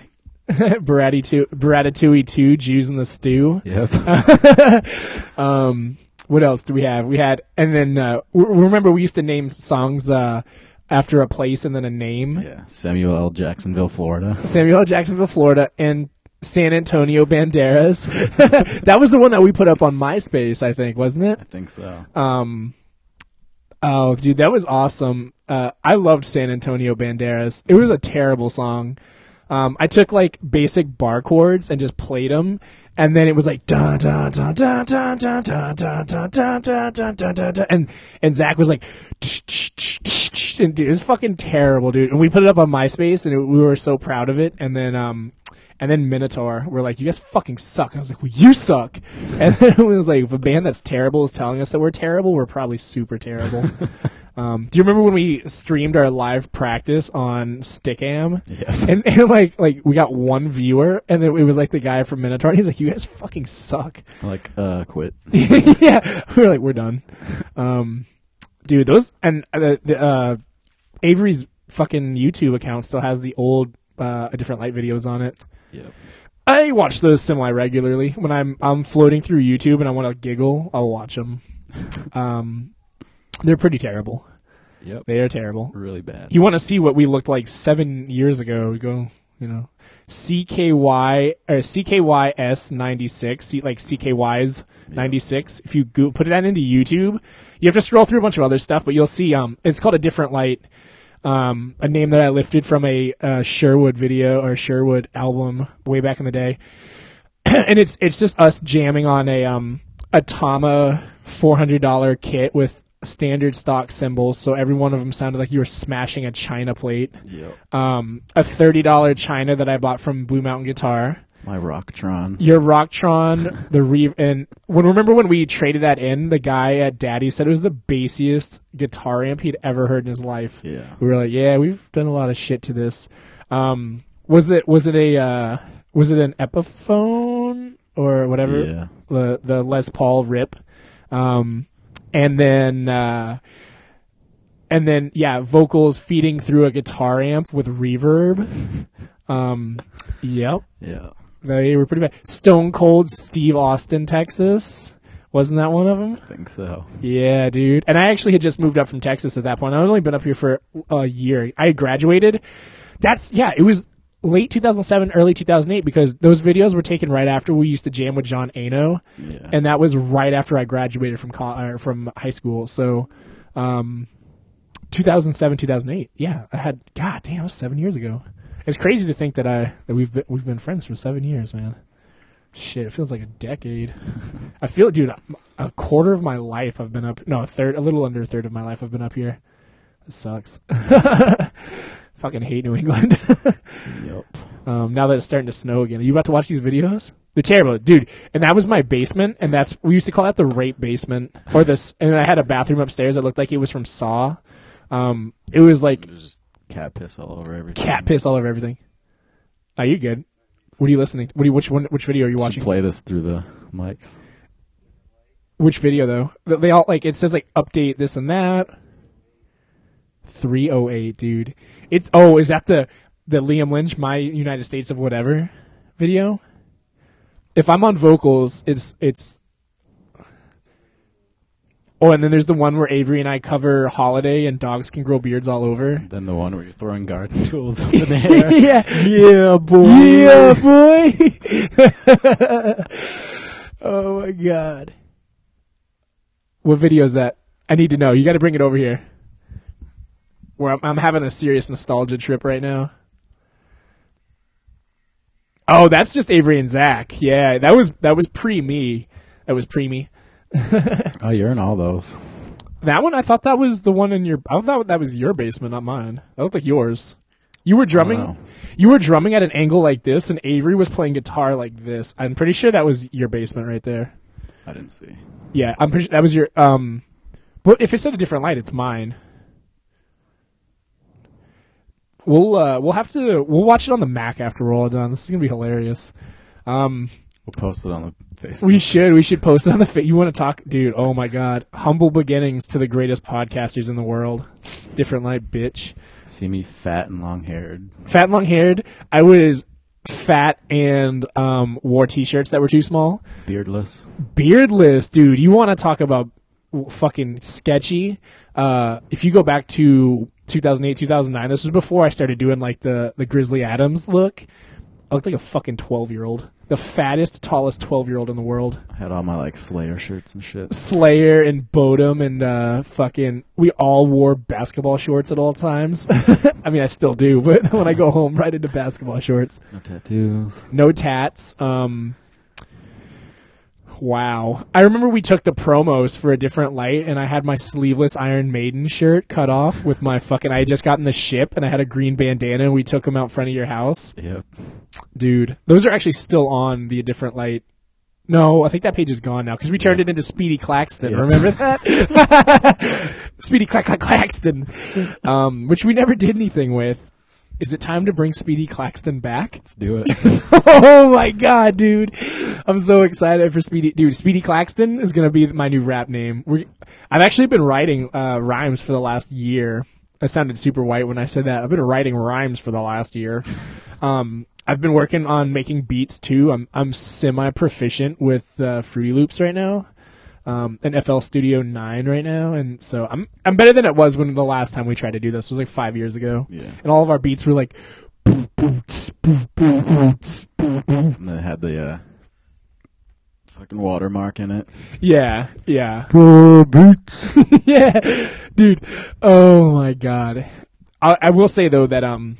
Baratatouille, Baratatouille 2, Jews in the Stew. Yep. Um, what else do we have? We had, and then, uh, w- remember we used to name songs, uh, after a place and then a name. yeah. Samuel L. Jacksonville, Florida. Samuel L. Jacksonville, Florida, and San Antonio Banderas. that was the one that we put up on MySpace, I think, wasn't it? I think so. Um, oh, dude, that was awesome. Uh, I loved San Antonio Banderas. It was a terrible song. Um, I took like basic bar chords and just played them, and then it was like da da da da da da da da da da da da da da and and Zach was like, and dude, it was fucking terrible, dude. And we put it up on MySpace, and we were so proud of it. And then um, and then Minotaur were like, "You guys fucking suck." And I was like, "Well, you suck." And then it was like, if a band that's terrible is telling us that we're terrible, we're probably super terrible. um, do you remember when we streamed our live practice on Stickam? Yeah. And, and like like we got one viewer, and it, it was like the guy from Minotaur. And he's like, "You guys fucking suck." like uh, quit. yeah, we were like, "We're done." Um, dude, those and uh, the, the uh, Avery's fucking YouTube account still has the old uh, a different light videos on it. Yep. I watch those semi regularly when I'm I'm floating through YouTube and I want to giggle. I'll watch them. Um, they're pretty terrible. Yep. They are terrible. Really bad. You want to see what we looked like seven years ago? We go, you know, CKY or CKYS ninety six, like CKY's ninety six. If you go, put that into YouTube, you have to scroll through a bunch of other stuff, but you'll see. Um, it's called a different light. Um, a name that I lifted from a uh, Sherwood video or Sherwood album way back in the day, and it's it's just us jamming on a um a Tama four hundred dollar kit with standard stock cymbals, so every one of them sounded like you were smashing a china plate. Yep. Um, a thirty dollar china that I bought from Blue Mountain Guitar. My Rocktron. Your Rocktron, the Re and when remember when we traded that in, the guy at Daddy said it was the bassiest guitar amp he'd ever heard in his life. Yeah. We were like, yeah, we've done a lot of shit to this. Um, was it was it a uh, was it an Epiphone or whatever? Yeah. The the Les Paul rip, um, and then uh, and then yeah, vocals feeding through a guitar amp with reverb. Um, yep, Yeah. They were pretty bad. Stone Cold Steve Austin, Texas. Wasn't that one of them? I think so. Yeah, dude. And I actually had just moved up from Texas at that point. I'd only been up here for a year. I had graduated. That's yeah. It was late 2007, early 2008 because those videos were taken right after we used to jam with John Ano, Yeah. and that was right after I graduated from or from high school. So, um, 2007, 2008. Yeah, I had. God damn, it was seven years ago. It's crazy to think that I that we've been, we've been friends for seven years, man. Shit, it feels like a decade. I feel, dude, a quarter of my life I've been up. No, a third, a little under a third of my life I've been up here. It sucks. Fucking hate New England. yep. Um, now that it's starting to snow again, are you about to watch these videos? They're terrible, dude. And that was my basement, and that's we used to call that the rape basement, or this. And I had a bathroom upstairs that looked like it was from Saw. Um, it was like There's just cat piss all over everything. cat piss all over everything. Are you good? What are you listening? To? What are you, which one? Which video are you Should watching? play this through the mics. Which video though? They all like it says like update this and that. Three oh eight, dude. It's oh, is that the the Liam Lynch My United States of Whatever video? If I'm on vocals, it's it's. Oh, and then there's the one where Avery and I cover Holiday and dogs can grow beards all over. Then the one where you're throwing garden tools over the air. yeah, yeah, boy. yeah, boy. oh my god. What video is that? I need to know. You got to bring it over here. Where I'm, I'm having a serious nostalgia trip right now. Oh, that's just Avery and Zach. Yeah, that was that was pre me. That was pre me. Oh, you're in all those. That one, I thought that was the one in your. I thought that was your basement, not mine. That looked like yours. You were drumming. You were drumming at an angle like this, and Avery was playing guitar like this. I'm pretty sure that was your basement right there. I didn't see. Yeah, I'm pretty. That was your. Um, but if it's in a different light, it's mine. We'll uh, we'll have to we'll watch it on the Mac after we're all done. This is gonna be hilarious. Um, We'll post it on the Facebook. we should we should post it on the. Fa- you want to talk, dude? Oh my god! Humble beginnings to the greatest podcasters in the world. Different light, bitch. see me fat and long haired. Fat and long haired. I was fat and um, wore t-shirts that were too small. Beardless. beardless, dude. You want to talk about fucking sketchy? Uh, if you go back to 2008, 2009, this was before I started doing like the the Grizzly Adams look. I looked like a fucking 12 year old, the fattest, tallest 12 year old in the world. I had all my like Slayer shirts and shit. Slayer and Bodum and uh, fucking. We all wore basketball shorts at all times. I mean, I still do, but when I go home, right into basketball shorts. No tattoos. No tats. Um, wow. I remember we took the promos for a different light, and I had my sleeveless Iron Maiden shirt cut off with my fucking. I had just gotten the ship, and I had a green bandana. and We took them out front of your house, Yep. dude. Those are actually still on the different light. No, I think that page is gone now because we turned it into Speedy Claxton. Remember that? Speedy Clack Clack Claxton, um, which we never did anything with. Is it time to bring Speedy Claxton back? Let's do it. oh my god, dude! I'm so excited for Speedy. Dude, Speedy Claxton is gonna be my new rap name. We, I've actually been writing uh, rhymes for the last year. I sounded super white when I said that. I've been writing rhymes for the last year. Um, I've been working on making beats too. I'm I'm semi proficient with uh, Fruity Loops right now. Um, and FL Studio 9 right now, and so I'm I'm better than it was when the last time we tried to do this was like five years ago. Yeah. And all of our beats were like, and then it had the uh, fucking watermark in it. Yeah, yeah, boots. yeah, dude. Oh my god. I, I will say though that um,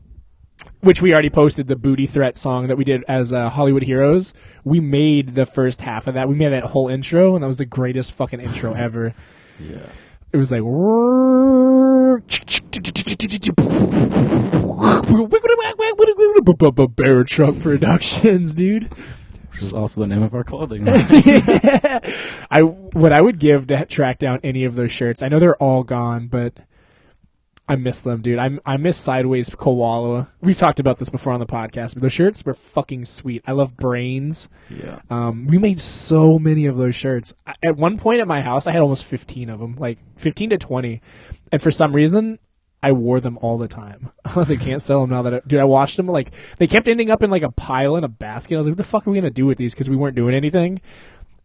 which we already posted the booty threat song that we did as uh, Hollywood Heroes. We made the first half of that. We made that whole intro, and that was the greatest fucking intro ever. Yeah. It was like. Bear Truck Productions, dude. Which is also the name of our clothing. I what I would give to track down any of those shirts. I know they're all gone, but I miss them, dude. I I miss Sideways Koala. We've talked about this before on the podcast, but those shirts were fucking sweet. I love Brains. yeah. Um, we made so many of those shirts. At one point at my house, I had almost 15 of them, like 15 to 20. And for some reason, I wore them all the time. I was like, can't sell them now that, I, dude, I watched them. Like, they kept ending up in like a pile in a basket. I was like, what the fuck are we going to do with these? Cause we weren't doing anything.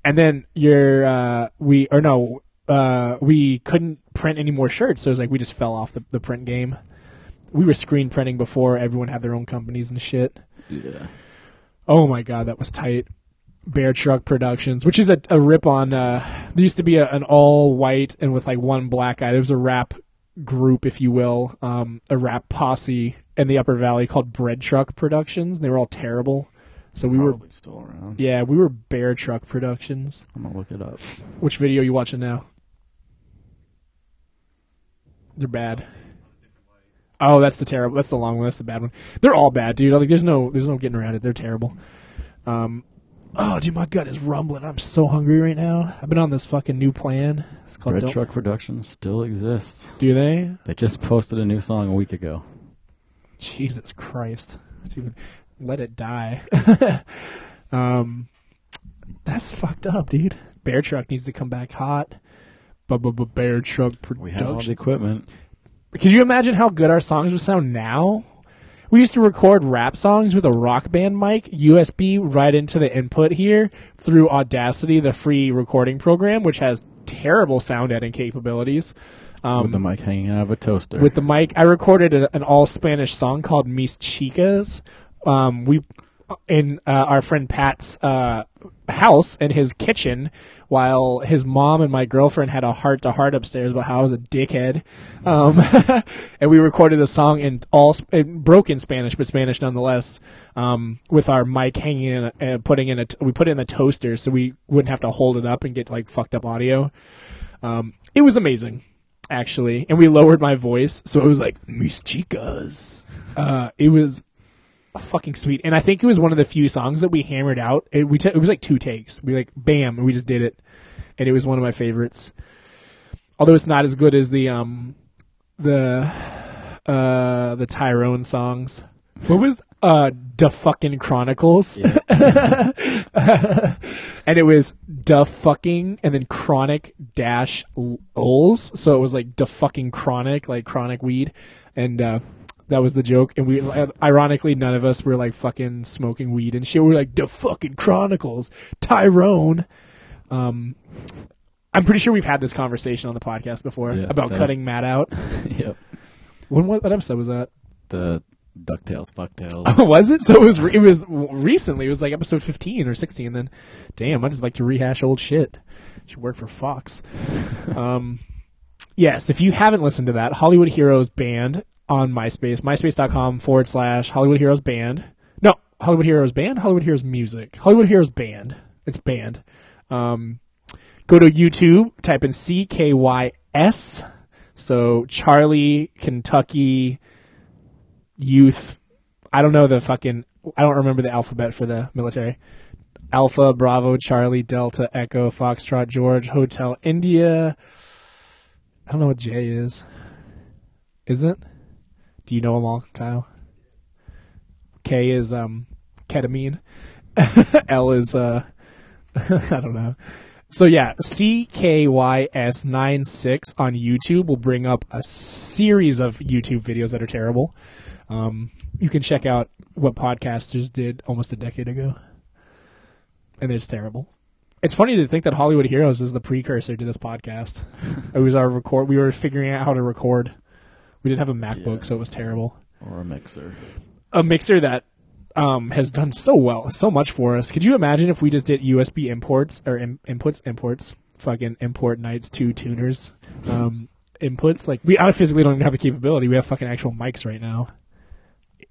And then you're, uh, we, or no, uh, we couldn't print any more shirts. So it was like, we just fell off the, the print game. We were screen printing before everyone had their own companies and shit. Yeah. Oh my god, that was tight. Bear Truck Productions, which is a, a rip on. Uh, there used to be a, an all white and with like one black guy. There was a rap group, if you will, um, a rap posse in the Upper Valley called Bread Truck Productions. They were all terrible. So we were, still around. yeah, we were Bear Truck Productions. I'm gonna look it up. Which video are you watching now? They're bad. Oh, that's the terrible. That's the long one. That's the bad one. They're all bad, dude. Like, there's no, there's no getting around it. They're terrible. Um, oh, dude, my gut is rumbling. I'm so hungry right now. I've been on this fucking new plan. It's called. Red Don't- Truck Productions still exists. Do they? They just posted a new song a week ago. Jesus Christ, dude, let it die. um, that's fucked up, dude. Bear Truck needs to come back hot. Bear Truck We have all the equipment. Could you imagine how good our songs would sound now? We used to record rap songs with a rock band mic, USB right into the input here through Audacity, the free recording program, which has terrible sound editing capabilities. Um, with the mic hanging out of a toaster. with the mic. I recorded a, an all Spanish song called Mis Chicas. Um, we in uh, our friend Pat's uh, house in his kitchen while his mom and my girlfriend had a heart to heart upstairs about how I was a dickhead. Um, and we recorded a song in all broken Spanish, but Spanish nonetheless, um, with our mic hanging in and putting in a, we put it in the toaster so we wouldn't have to hold it up and get like fucked up audio. Um, it was amazing, actually. And we lowered my voice, so it was like, Mis Chicas. Uh, it was fucking sweet. And I think it was one of the few songs that we hammered out. It, we t- it was like two takes. We like, bam, and we just did it. And it was one of my favorites. Although it's not as good as the, um, the, uh, the Tyrone songs. What was, uh, the fucking Chronicles? and it was da fucking and then chronic dash ols so it was like da fucking chronic like chronic weed and uh that was the joke and we ironically none of us were like fucking smoking weed and shit we were like the fucking chronicles tyrone um i'm pretty sure we've had this conversation on the podcast before Yeah, about that- cutting matt out yep. when what, what episode was that The Ducktales, Fucktails. was it? So it was. It was recently. It was like episode fifteen or sixteen. Then, damn, I just like to rehash old shit. Should work for Fox. um, yes, if you haven't listened to that, Hollywood Heroes Band on MySpace, myspace.com forward slash Hollywood Heroes Band. No, Hollywood Heroes Band, Hollywood Heroes Music, Hollywood Heroes Band. It's band. Um, go to YouTube, type in C K Y S. So Charlie, Kentucky, youth. I don't know the fucking. I don't remember the alphabet for the military. Alpha, Bravo, Charlie, Delta, Echo, Foxtrot, George, Hotel, India. I don't know what J is. Is it? Do you know them all, Kyle? K is um ketamine. L is uh I don't know. So yeah, CKYS96 on YouTube will bring up a series of YouTube videos that are terrible. Um, you can check out what podcasters did almost a decade ago, and it's terrible. It's funny to think that Hollywood Heroes is the precursor to this podcast. it was our record. We were figuring out how to record. We didn't have a MacBook, Yeah. so it was terrible. or a mixer. A mixer that um, has done so well, so much for us. Could you imagine if we just did USB imports or in, inputs, imports, fucking import nights, two tuners, um, inputs? Like we, I physically don't even have the capability. We have fucking actual mics right now.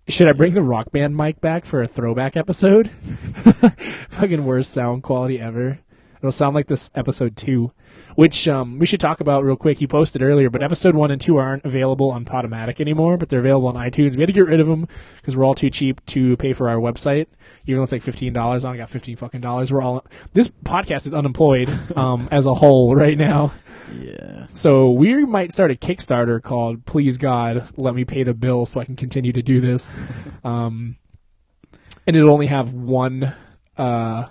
Should I bring the rock band mic back for a throwback episode? fucking worst sound quality ever. It'll sound like this episode two, which um, we should talk about real quick. You posted earlier, but episode one and two aren't available on Podomatic anymore, but they're available on iTunes. We had to get rid of them because we're all too cheap to pay for our website. Even though it's like fifteen dollars, I only got fifteen fucking dollars. We're all this podcast is unemployed um, as a whole right now. Yeah. So we might start a Kickstarter called "Please God, let me pay the bill so I can continue to do this." Um, and it'll only have one. Uh,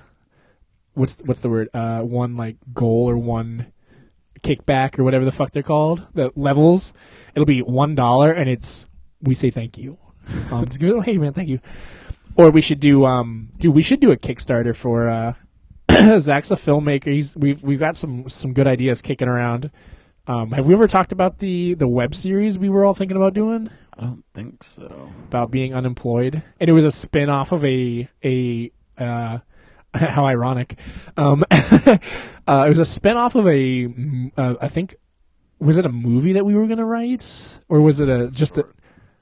what's what's the word? Uh, one like goal or one kickback or whatever the fuck they're called. The levels. It'll be one dollar, and it's we say thank you. Um, just give it. Hey man, thank you. Or we should do um, dude, we should do a Kickstarter for uh, Zach's a filmmaker. He's we've we've got some some good ideas kicking around. Um, have we ever talked about the the web series we were all thinking about doing I don't think so. about being unemployed? And it was a spin off of a a uh, how ironic. Um, uh, it was a spin off of a uh, I think was it a movie that we were gonna write or was it a just a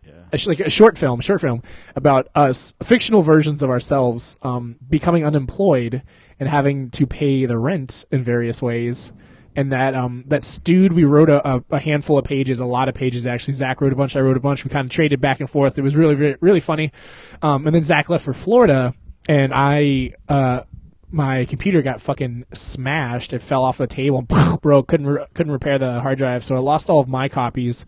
Yeah. a, sh- like a short film, short film about us, fictional versions of ourselves, um, becoming unemployed and having to pay the rent in various ways and that um that stewed. We wrote a, a, a handful of pages, a lot of pages actually. Zach wrote a bunch, I wrote a bunch. We kind of traded back and forth. It was really really, really funny. Um, and then Zach left for Florida, and I uh my computer got fucking smashed. It fell off the table, broke. Couldn't re- couldn't repair the hard drive, so I lost all of my copies.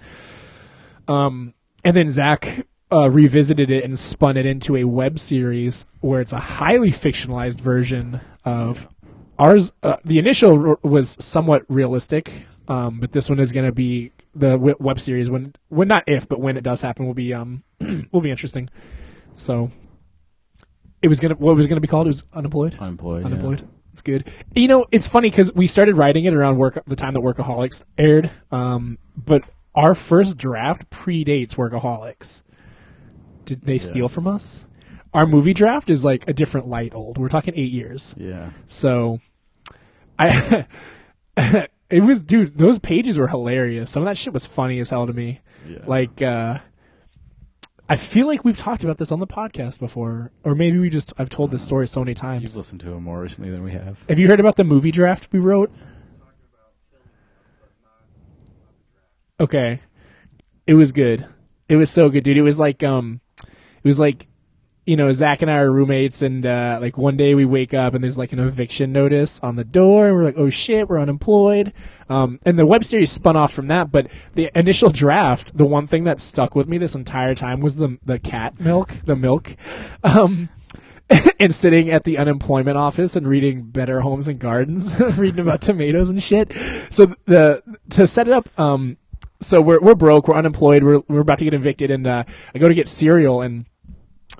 Um, and then Zach uh, revisited it and spun it into a web series where it's a highly fictionalized version of ours. Uh, the initial r- was somewhat realistic, um, but this one is going to be the w- web series when when not if but when it does happen will be um will be interesting. So it was gonna what was it gonna be called? It was unemployed. Unemployed. yeah. Unemployed. It's good. You know, it's funny because we started writing it around work the time that Workaholics aired, um, but our first draft predates Workaholics. Did they steal from us? Our movie draft is like a different light old. We're talking eight years. Yeah. So, I it was dude. Those pages were hilarious. Some of that shit was funny as hell to me. Yeah. Like, uh, I feel like we've talked about this on the podcast before, or maybe we just I've told this story so many times. You've listened to him more recently than we have. Have you heard about the movie draft we wrote? Okay. It was good. It was so good, dude. It was like um it was like you know, Zach and I are roommates and uh like one day we wake up and there's like an eviction notice on the door and we're like, Oh shit, we're unemployed. Um and the web series spun off from that, but the initial draft, the one thing that stuck with me this entire time was the the cat milk, the milk. Um and sitting at the unemployment office and reading Better Homes and Gardens, reading about tomatoes and shit. So the to set it up, um, so we're we're broke, we're unemployed, we're we're about to get evicted, and uh, I go to get cereal, and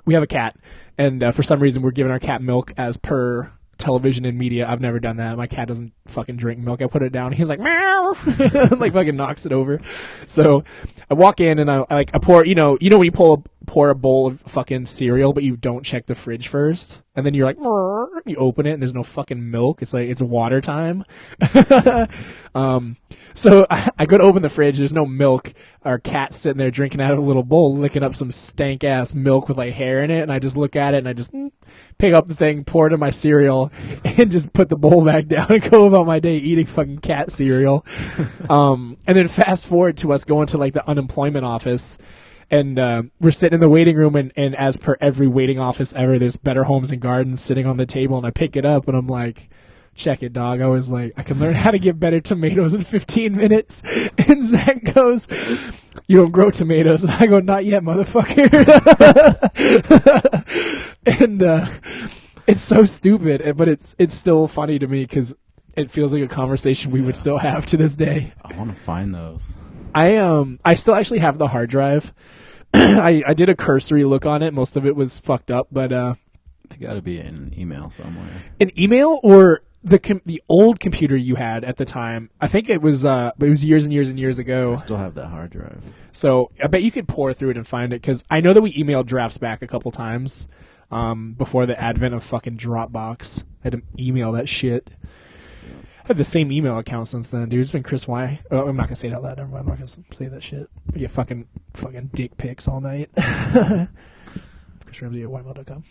we have a cat, and uh, for some reason we're giving our cat milk as per television and media. I've never done that. My cat doesn't fucking drink milk. I put it down. He's like meow, like fucking knocks it over. So I walk in and I, I like I pour. You know, you know when you pull pour a bowl of fucking cereal, but you don't check the fridge first, and then you're like, you open it and there's no fucking milk. It's like it's water time. um, so I, I go to open the fridge. There's no milk. Our cat's sitting there drinking out of a little bowl, licking up some stank ass milk with like hair in it. And I just look at it and I just mm, pick up the thing, pour it in my cereal, and just put the bowl back down and go about my day eating fucking cat cereal. um, and then fast forward to us going to like the unemployment office. And uh, we're sitting in the waiting room, and, and as per every waiting office ever, there's Better Homes and Gardens sitting on the table, and I pick it up, and I'm like, check it, dog. I was like, I can learn how to get better tomatoes in 15 minutes. And Zach goes, you don't grow tomatoes. And I go, not yet, motherfucker. and, uh, it's so stupid, but it's, it's still funny to me because it feels like a conversation we would still have to this day. I want to find those. I, um, I still actually have the hard drive. I, I did a cursory look on it. Most of it was fucked up, but, uh, They got to be in an email somewhere. an email or the com- the old computer you had at the time. I think it was uh, it was years and years and years ago. I still have that hard drive. So I bet you could pour through it and find it because I know that we emailed drafts back a couple times um, before the advent of fucking Dropbox. I had to email that shit. I had the same email account since then, dude. It's been Chris Y. Oh, I'm not gonna say it out loud. Never mind. I'm not gonna say that shit. I get fucking fucking dick pics all night. Chris Ramsey at whitemail.com.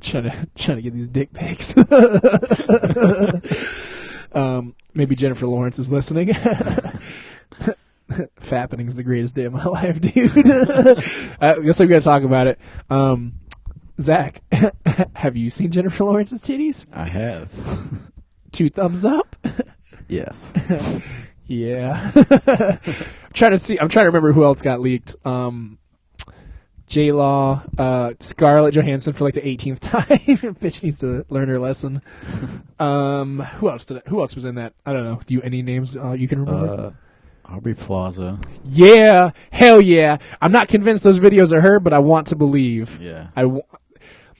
trying to trying to get these dick pics. um, maybe Jennifer Lawrence is listening. Fappening's the greatest day of my life, dude. I guess I'm gonna talk about it. Um, Zach, have you seen Jennifer Lawrence's titties? I have. Two thumbs up. yes. Yeah. I'm trying to see. I'm trying to remember who else got leaked. Um, J Law, uh, Scarlett Johansson for like the 18th time. Bitch needs to learn her lesson. Um, who else did? I, Who else was in that? I don't know. Do you any names uh, you can remember? Uh, Aubrey Plaza. yeah, hell yeah. I'm not convinced those videos are her, but I want to believe. Yeah. I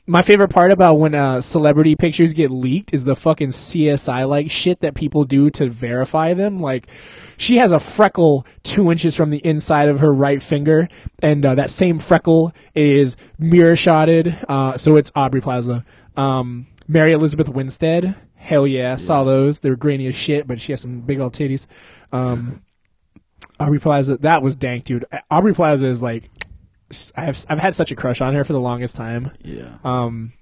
my favorite part about when uh, celebrity pictures get leaked is the fucking CSI like shit that people do to verify them. Like, she has a freckle two inches from the inside of her right finger, and uh, that same freckle is mirror shotted. Uh, so it's Aubrey Plaza. Um, Mary Elizabeth Winstead. Hell yeah, saw those. They were grainy as shit, but she has some big old titties. Um, Aubrey Plaza, that was dank, dude. Aubrey Plaza is like, I have I've had such a crush on her for the longest time. Yeah. Um,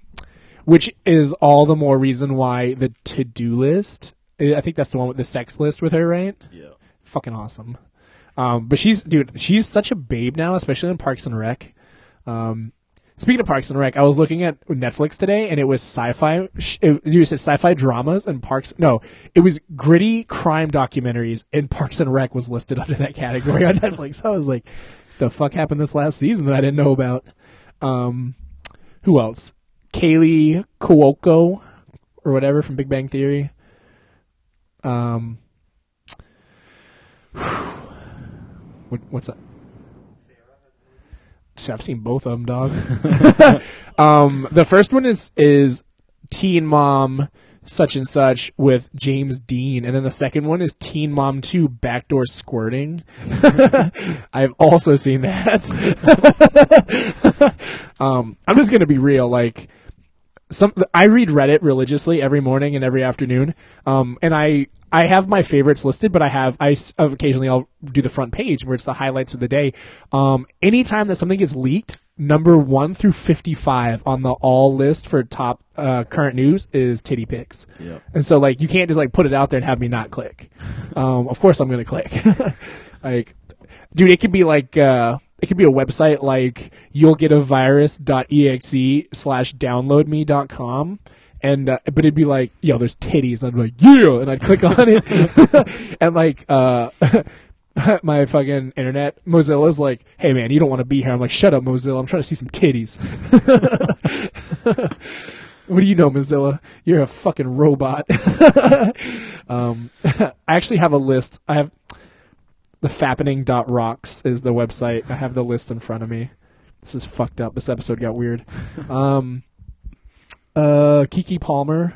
which is all the more reason why the to do list. I think that's the one with the sex list with her, right? Yeah. Fucking awesome. Um, but she's dude, she's such a babe now, especially in Parks and Rec. Um, speaking of Parks and Rec, I was looking at Netflix today, and it was sci-fi. It, you said sci-fi dramas and Parks. No, it was gritty crime documentaries, and Parks and Rec was listed under that category on Netflix. I was like, the fuck happened this last season that I didn't know about? Um, who else? Kaley Cuoco or whatever from Big Bang Theory. Um, what, what's that? I've seen both of them, dog. um, the first one is is Teen Mom such and such with James Deen, and then the second one is Teen Mom Two Backdoor Squirting. I've also seen that. um, I'm just gonna be real, like some I read Reddit religiously every morning and every afternoon. Um, and I I have my favorites listed, but I have I occasionally I'll do the front page where it's the highlights of the day. Um, anytime that something gets leaked, number one through fifty five on the all list for top uh, current news is titty pics. Yep. And so like you can't just like put it out there and have me not click. Um, of course I'm gonna click. like, dude, it could be like uh, it could be a website like you'll get a virus.exe slash download me.com. And uh, but it'd be like, yo, there's titties, and I'd be like, yeah, and I'd click on it, and like, uh, my fucking internet Mozilla's like, hey man, you don't want to be here. I'm like, shut up, Mozilla. I'm trying to see some titties. What do you know, Mozilla? You're a fucking robot. um, I actually have a list. I have the fappening.rocks is the website. I have the list in front of me. This is fucked up. This episode got weird. Um, uh, Keke Palmer.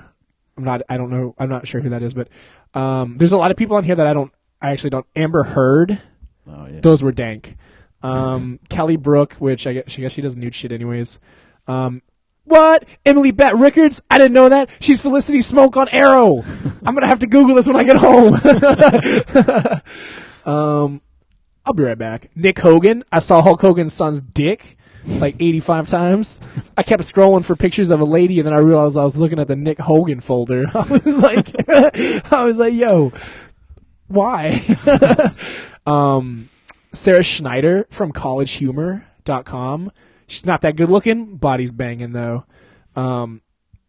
I'm not. I don't know. I'm not sure who that is, but um, there's a lot of people on here that I don't. I actually don't. Amber Heard. Oh yeah. Those were dank. Um, Kelly Brook, which I guess, I guess she does nude shit anyways. Um, what? Emily Bett Rickards? I didn't know that. She's Felicity Smoak on Arrow. I'm gonna have to Google this when I get home. um, I'll be right back. Nick Hogan. I saw Hulk Hogan's son's dick like 85 times. I kept scrolling for pictures of a lady, and then I realized I was looking at the Nick Hogan folder. I was like, I was like, yo, why? um, Sarah Schneider from collegehumor.com. She's not that good looking. Body's banging though. Um,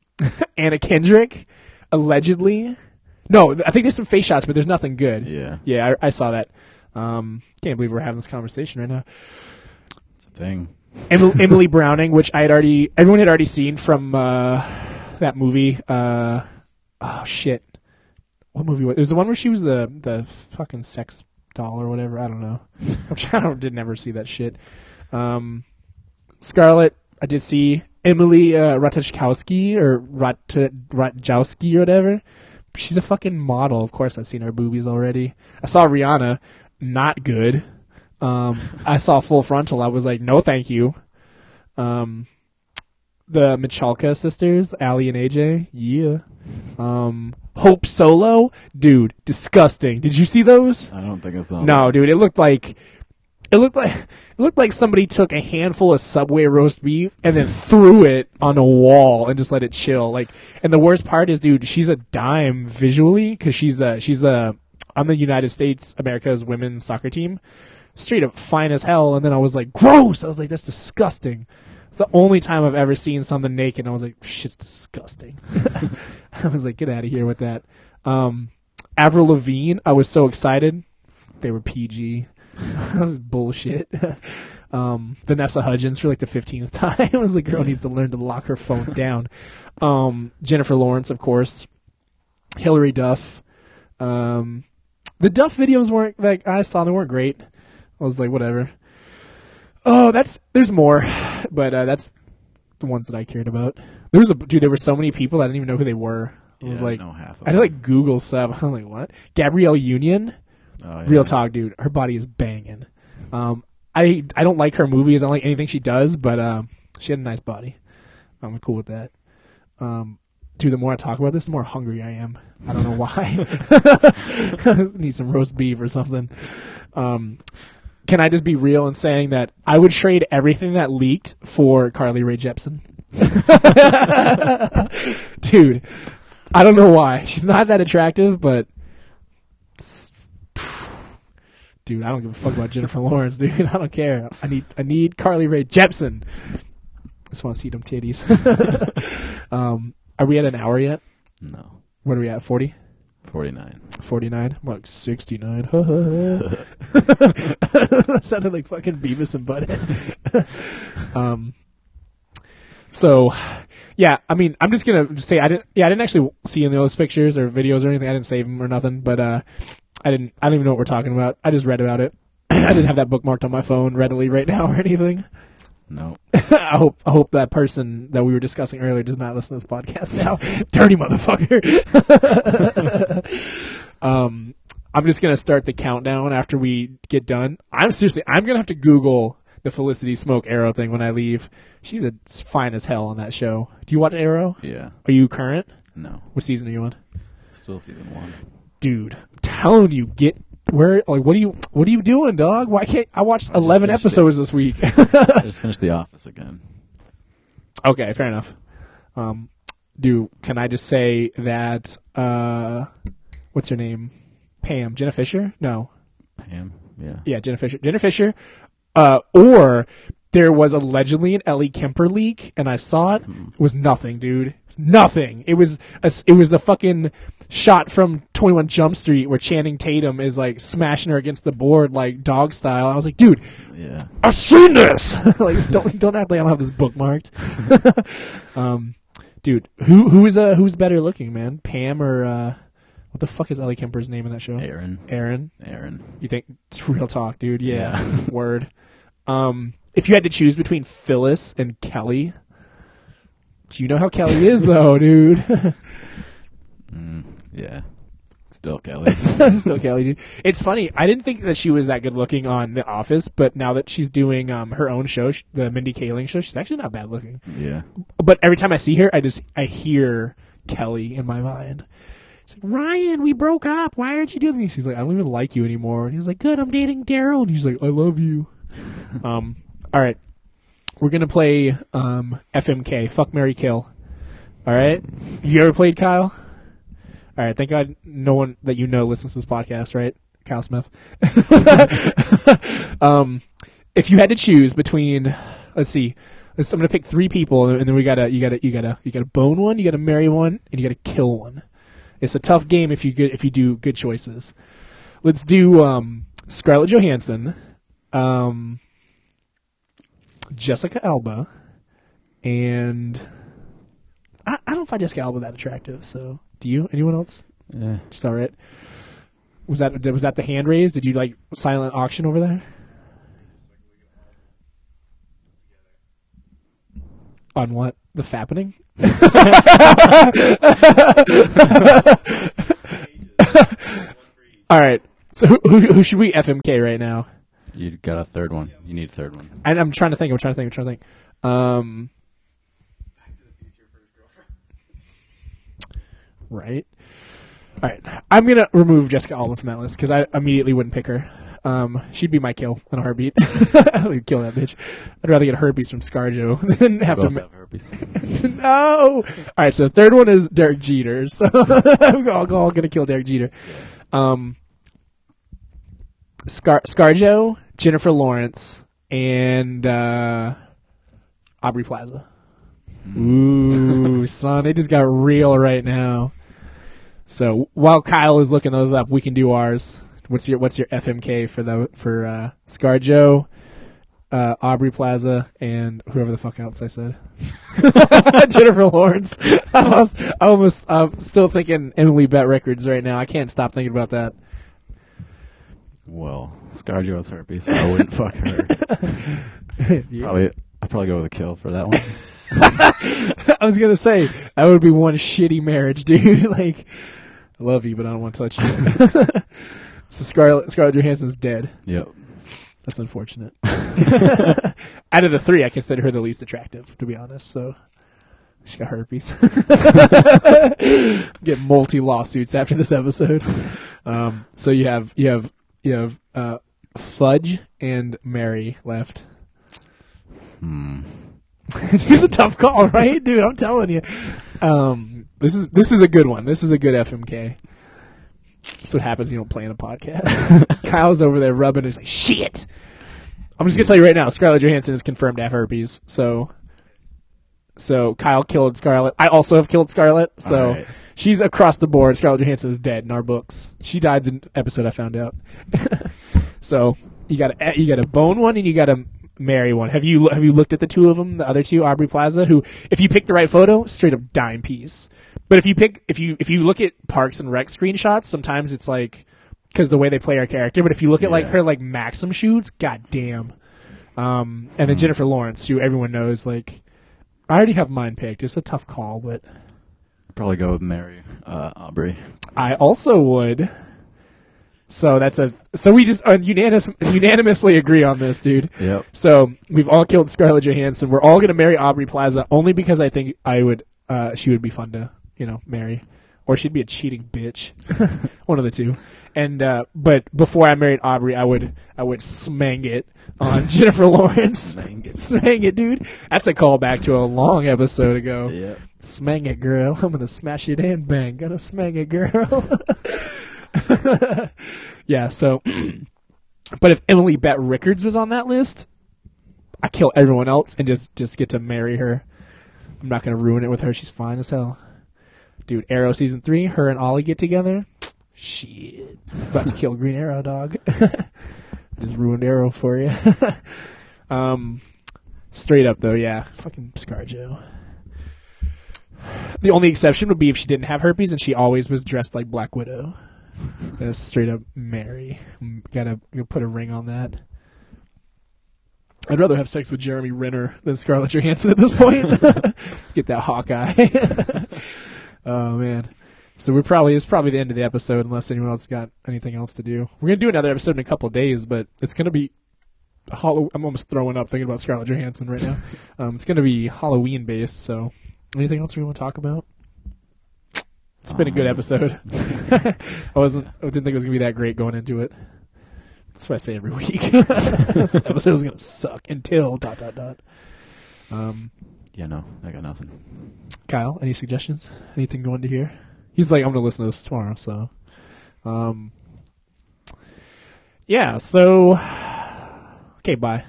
Anna Kendrick, allegedly. No, I think there's some face shots, but there's nothing good. Yeah. Yeah, I, I saw that. Um, can't believe we're having this conversation right now. It's a thing. Emily, Emily Browning, which I had already, everyone had already seen from uh, that movie. Uh, oh shit, what movie was it? Was the one where she was the the fucking sex doll or whatever? I don't know. I did never see that shit. Um, Scarlett, I did see Emily uh, Ratajkowski or Rat Ratjowski or whatever. She's a fucking model. Of course, I've seen her boobies already. I saw Rihanna, not good. Um, I saw Full Frontal. I was like, no, thank you. Um, the Michalka sisters, Ali and AJ, yeah. Um, Hope Solo, dude, disgusting. Did you see those? I don't think I saw. No, dude, it looked like it looked like it looked like somebody took a handful of Subway roast beef and then threw it on a wall and just let it chill. Like, and the worst part is, dude, she's a dime visually because she's a she's a on the United States America's women's soccer team, straight up fine as hell. And then I was like, gross. I was like, that's disgusting. It's the only time I've ever seen something naked. I was like, shit's disgusting. I was like, get out of here with that. Um, Avril Lavigne, I was so excited. They were PG. that was bullshit. um, Vanessa Hudgens for like the fifteenth time. I was like, girl needs to learn to lock her phone down. Um, Jennifer Lawrence, of course. Hilary Duff. Um, the Duff videos weren't like I saw. They weren't great. I was like, whatever. Oh, that's there's more, but uh, that's the ones that I cared about. There was a dude. There were so many people I didn't even know who they were. I was Yeah, like, know half I had to like Google stuff. I was like, what? Gabrielle Union. Oh, yeah. Real talk, dude. Her body is banging. Um, I I don't like her movies. I don't like anything she does, but um, she had a nice body. I'm cool with that. Um, dude, the more I talk about this, the more hungry I am. I don't know why. I need some roast beef or something. Um, can I just be real in saying that I would trade everything that leaked for Carly Rae Jepsen? dude. I don't know why she's not that attractive, but dude, I don't give a fuck about Jennifer Lawrence, dude. I don't care. I need I need Carly Rae Jepsen. I just want to see them titties. um, are we at an hour yet? No. What are we at? 40? 49. 49? I'm like 69. sounded like fucking Beavis and Butthead. um, so, yeah, I mean, I'm just gonna say I didn't. Yeah, I didn't actually see any of those pictures or videos or anything. I didn't save them or nothing. But uh, I didn't. I don't even know what we're talking about. I just read about it. I didn't have that bookmarked on my phone readily right now or anything. No. I hope I hope that person that we were discussing earlier does not listen to this podcast now. Dirty motherfucker. um, I'm just gonna start the countdown after we get done. I'm seriously, I'm gonna have to Google the Felicity Smoak Arrow thing when I leave. She's a fine as hell on that show. Do you watch Arrow? Yeah. Are you current? No. What season are you on? Still season one. Dude, I'm telling you, get where like what are you what are you doing, dog? Why can't I watched I eleven finished it. episodes this week? I just finished The Office again. Okay, fair enough. Um, do can I just say that uh, what's her name? Pam, Jenna Fischer? No, Pam. Yeah. yeah, Jenna Fischer. Jenna Fischer. Uh, or there was allegedly an Ellie Kemper leak, and I saw it. It was nothing, dude. It was nothing. It was a s it was the fucking shot from Twenty One Jump Street where Channing Tatum is like smashing her against the board like dog style. I was like, dude, Yeah. I've seen this. like, don't don't act like I don't have this bookmarked. um, dude, who who is uh who's better looking, man? Pam or uh, what the fuck is Ellie Kemper's name in that show? Erin. Erin. Erin. You think it's real talk, dude? Yeah. Yeah. Word. Um, if you had to choose between Phyllis and Kelly, do you know how Kelly is though, dude? Mm, yeah. Still Kelly. Still Kelly, dude. It's funny. I didn't think that she was that good looking on The Office, but now that she's doing um her own show, sh- the Mindy Kaling show, she's actually not bad looking. yeah. But every time I see her, I just I hear Kelly in my mind. It's like Ryan, we broke up. Why aren't you doing this? He's like, I don't even like you anymore. And he's like, Good, I'm dating Daryl. And he's like, I love you. um, all right, we're gonna play um FMK, fuck marry Kill. All right, you ever played Kyle? All right, thank God no one that you know listens to this podcast, right? Kyle Smith. um, if you had to choose between, let's see, let's, I'm gonna pick three people, and then we gotta, you gotta, you gotta, you gotta bone one, you gotta marry one, and you gotta kill one. It's a tough game if you get, if you do good choices. Let's do um, Scarlett Johansson, um, Jessica Alba, and I, I don't find Jessica Alba that attractive. So, do you? Anyone else? Yeah. Just all right. Was that was that the hand raise? Did you like silent auction over there? On what? The fappening? All right. So who, who, who should we FMK right now? You got a third one. You need a third one. And I'm trying to think. I'm trying to think. I'm trying to think. Um, right. All right. I'm gonna remove Jessica Alba from that list because I immediately wouldn't pick her. Um, she'd be my kill in a heartbeat. I'd kill that bitch. I'd rather get herpes from ScarJo than have to. Both have herpes. no. All right. So third one is Derek Jeter. So I'm all, all gonna kill Derek Jeter. Um, Scar ScarJo, Jennifer Lawrence, and uh, Aubrey Plaza. Ooh, son, it just got real right now. So while Kyle is looking those up, we can do ours. What's your What's your FMK for the for uh, ScarJo, uh, Aubrey Plaza, and whoever the fuck else I said? Jennifer Lawrence. I almost, I almost, I'm still thinking Emily Bett Rickards right now. I can't stop thinking about that. Well, ScarJo has herpes, so I wouldn't fuck her. Probably, I'd probably go with a kill for that one. I was gonna say that would be one shitty marriage, dude. like, I love you, but I don't want to touch you. so Scarlett Scarlett Johansson's dead. Yep. That's unfortunate. Out of the three, I consider her the least attractive, to be honest. So she got herpes. Get multi lawsuits after this episode. Um, so you have you have you have uh, Fudge and marry left. Hmm. It's a tough call, right, dude? I'm telling you. Um, this is this is a good one. This is a good FMK. That's what happens when you don't play in a podcast. Kyle's over there rubbing. his like, "Shit." I'm just gonna tell you right now. Scarlett Johansson is confirmed to have herpes. So, so Kyle killed Scarlett. I also have killed Scarlett. So right. she's across the board. Scarlett Johansson is dead in our books. She died the episode I found out. so you got to you got to bone one and you got to marry one. Have you have you looked at the two of them, the other two, Aubrey Plaza, who if you pick the right photo, straight up dime piece. But if you pick if you if you look at Parks and Rec screenshots, sometimes it's like because the way they play our character. But if you look at like her like Maxim shoots, god damn. Um, and then Jennifer Lawrence, who everyone knows, like I already have mine picked. It's a tough call, but Probably go with marry uh, Aubrey. I also would. So that's a so we just uh, unanimous, unanimously agree on this, dude. Yep. So we've all killed Scarlett Johansson. We're all gonna marry Aubrey Plaza only because I think I would. Uh, she would be fun to you know marry, or she'd be a cheating bitch. One of the two. And uh, but before I married Aubrey, I would I would smang it on Jennifer Lawrence. Smang it. smang it, dude. That's a callback to a long episode ago. Yep. Smang it, girl. I'm gonna smash it and bang. Gonna smang it, girl. yeah. So, but if Emily Bett Rickards was on that list, I kill everyone else and just just get to marry her. I'm not gonna ruin it with her. She's fine as hell, dude. Arrow season three. Her and Ollie get together. Shit. About to kill Green Arrow, dog. just ruined Arrow for you. um, straight up though, yeah. Fucking ScarJo. The only exception would be if she didn't have herpes and she always was dressed like Black Widow. That's straight up marry. Gotta, gotta put a ring on that. I'd rather have sex with Jeremy Renner than Scarlett Johansson at this point. Get that Hawkeye. oh man. So we're probably it's probably the end of the episode unless anyone else got anything else to do. We're gonna do another episode in a couple of days, but it's gonna be Hallow- I'm almost throwing up thinking about Scarlett Johansson right now. um, it's gonna be Halloween based. So anything else we want to talk about? It's been a good Um, episode. I wasn't. I didn't think it was gonna be that great going into it. That's what I say every week. this episode was gonna suck until dot dot dot. Um, Yeah, no, I got nothing. Kyle, any suggestions? Anything going to hear? He's like, I'm gonna listen to this tomorrow. So, um, yeah. So, okay, bye.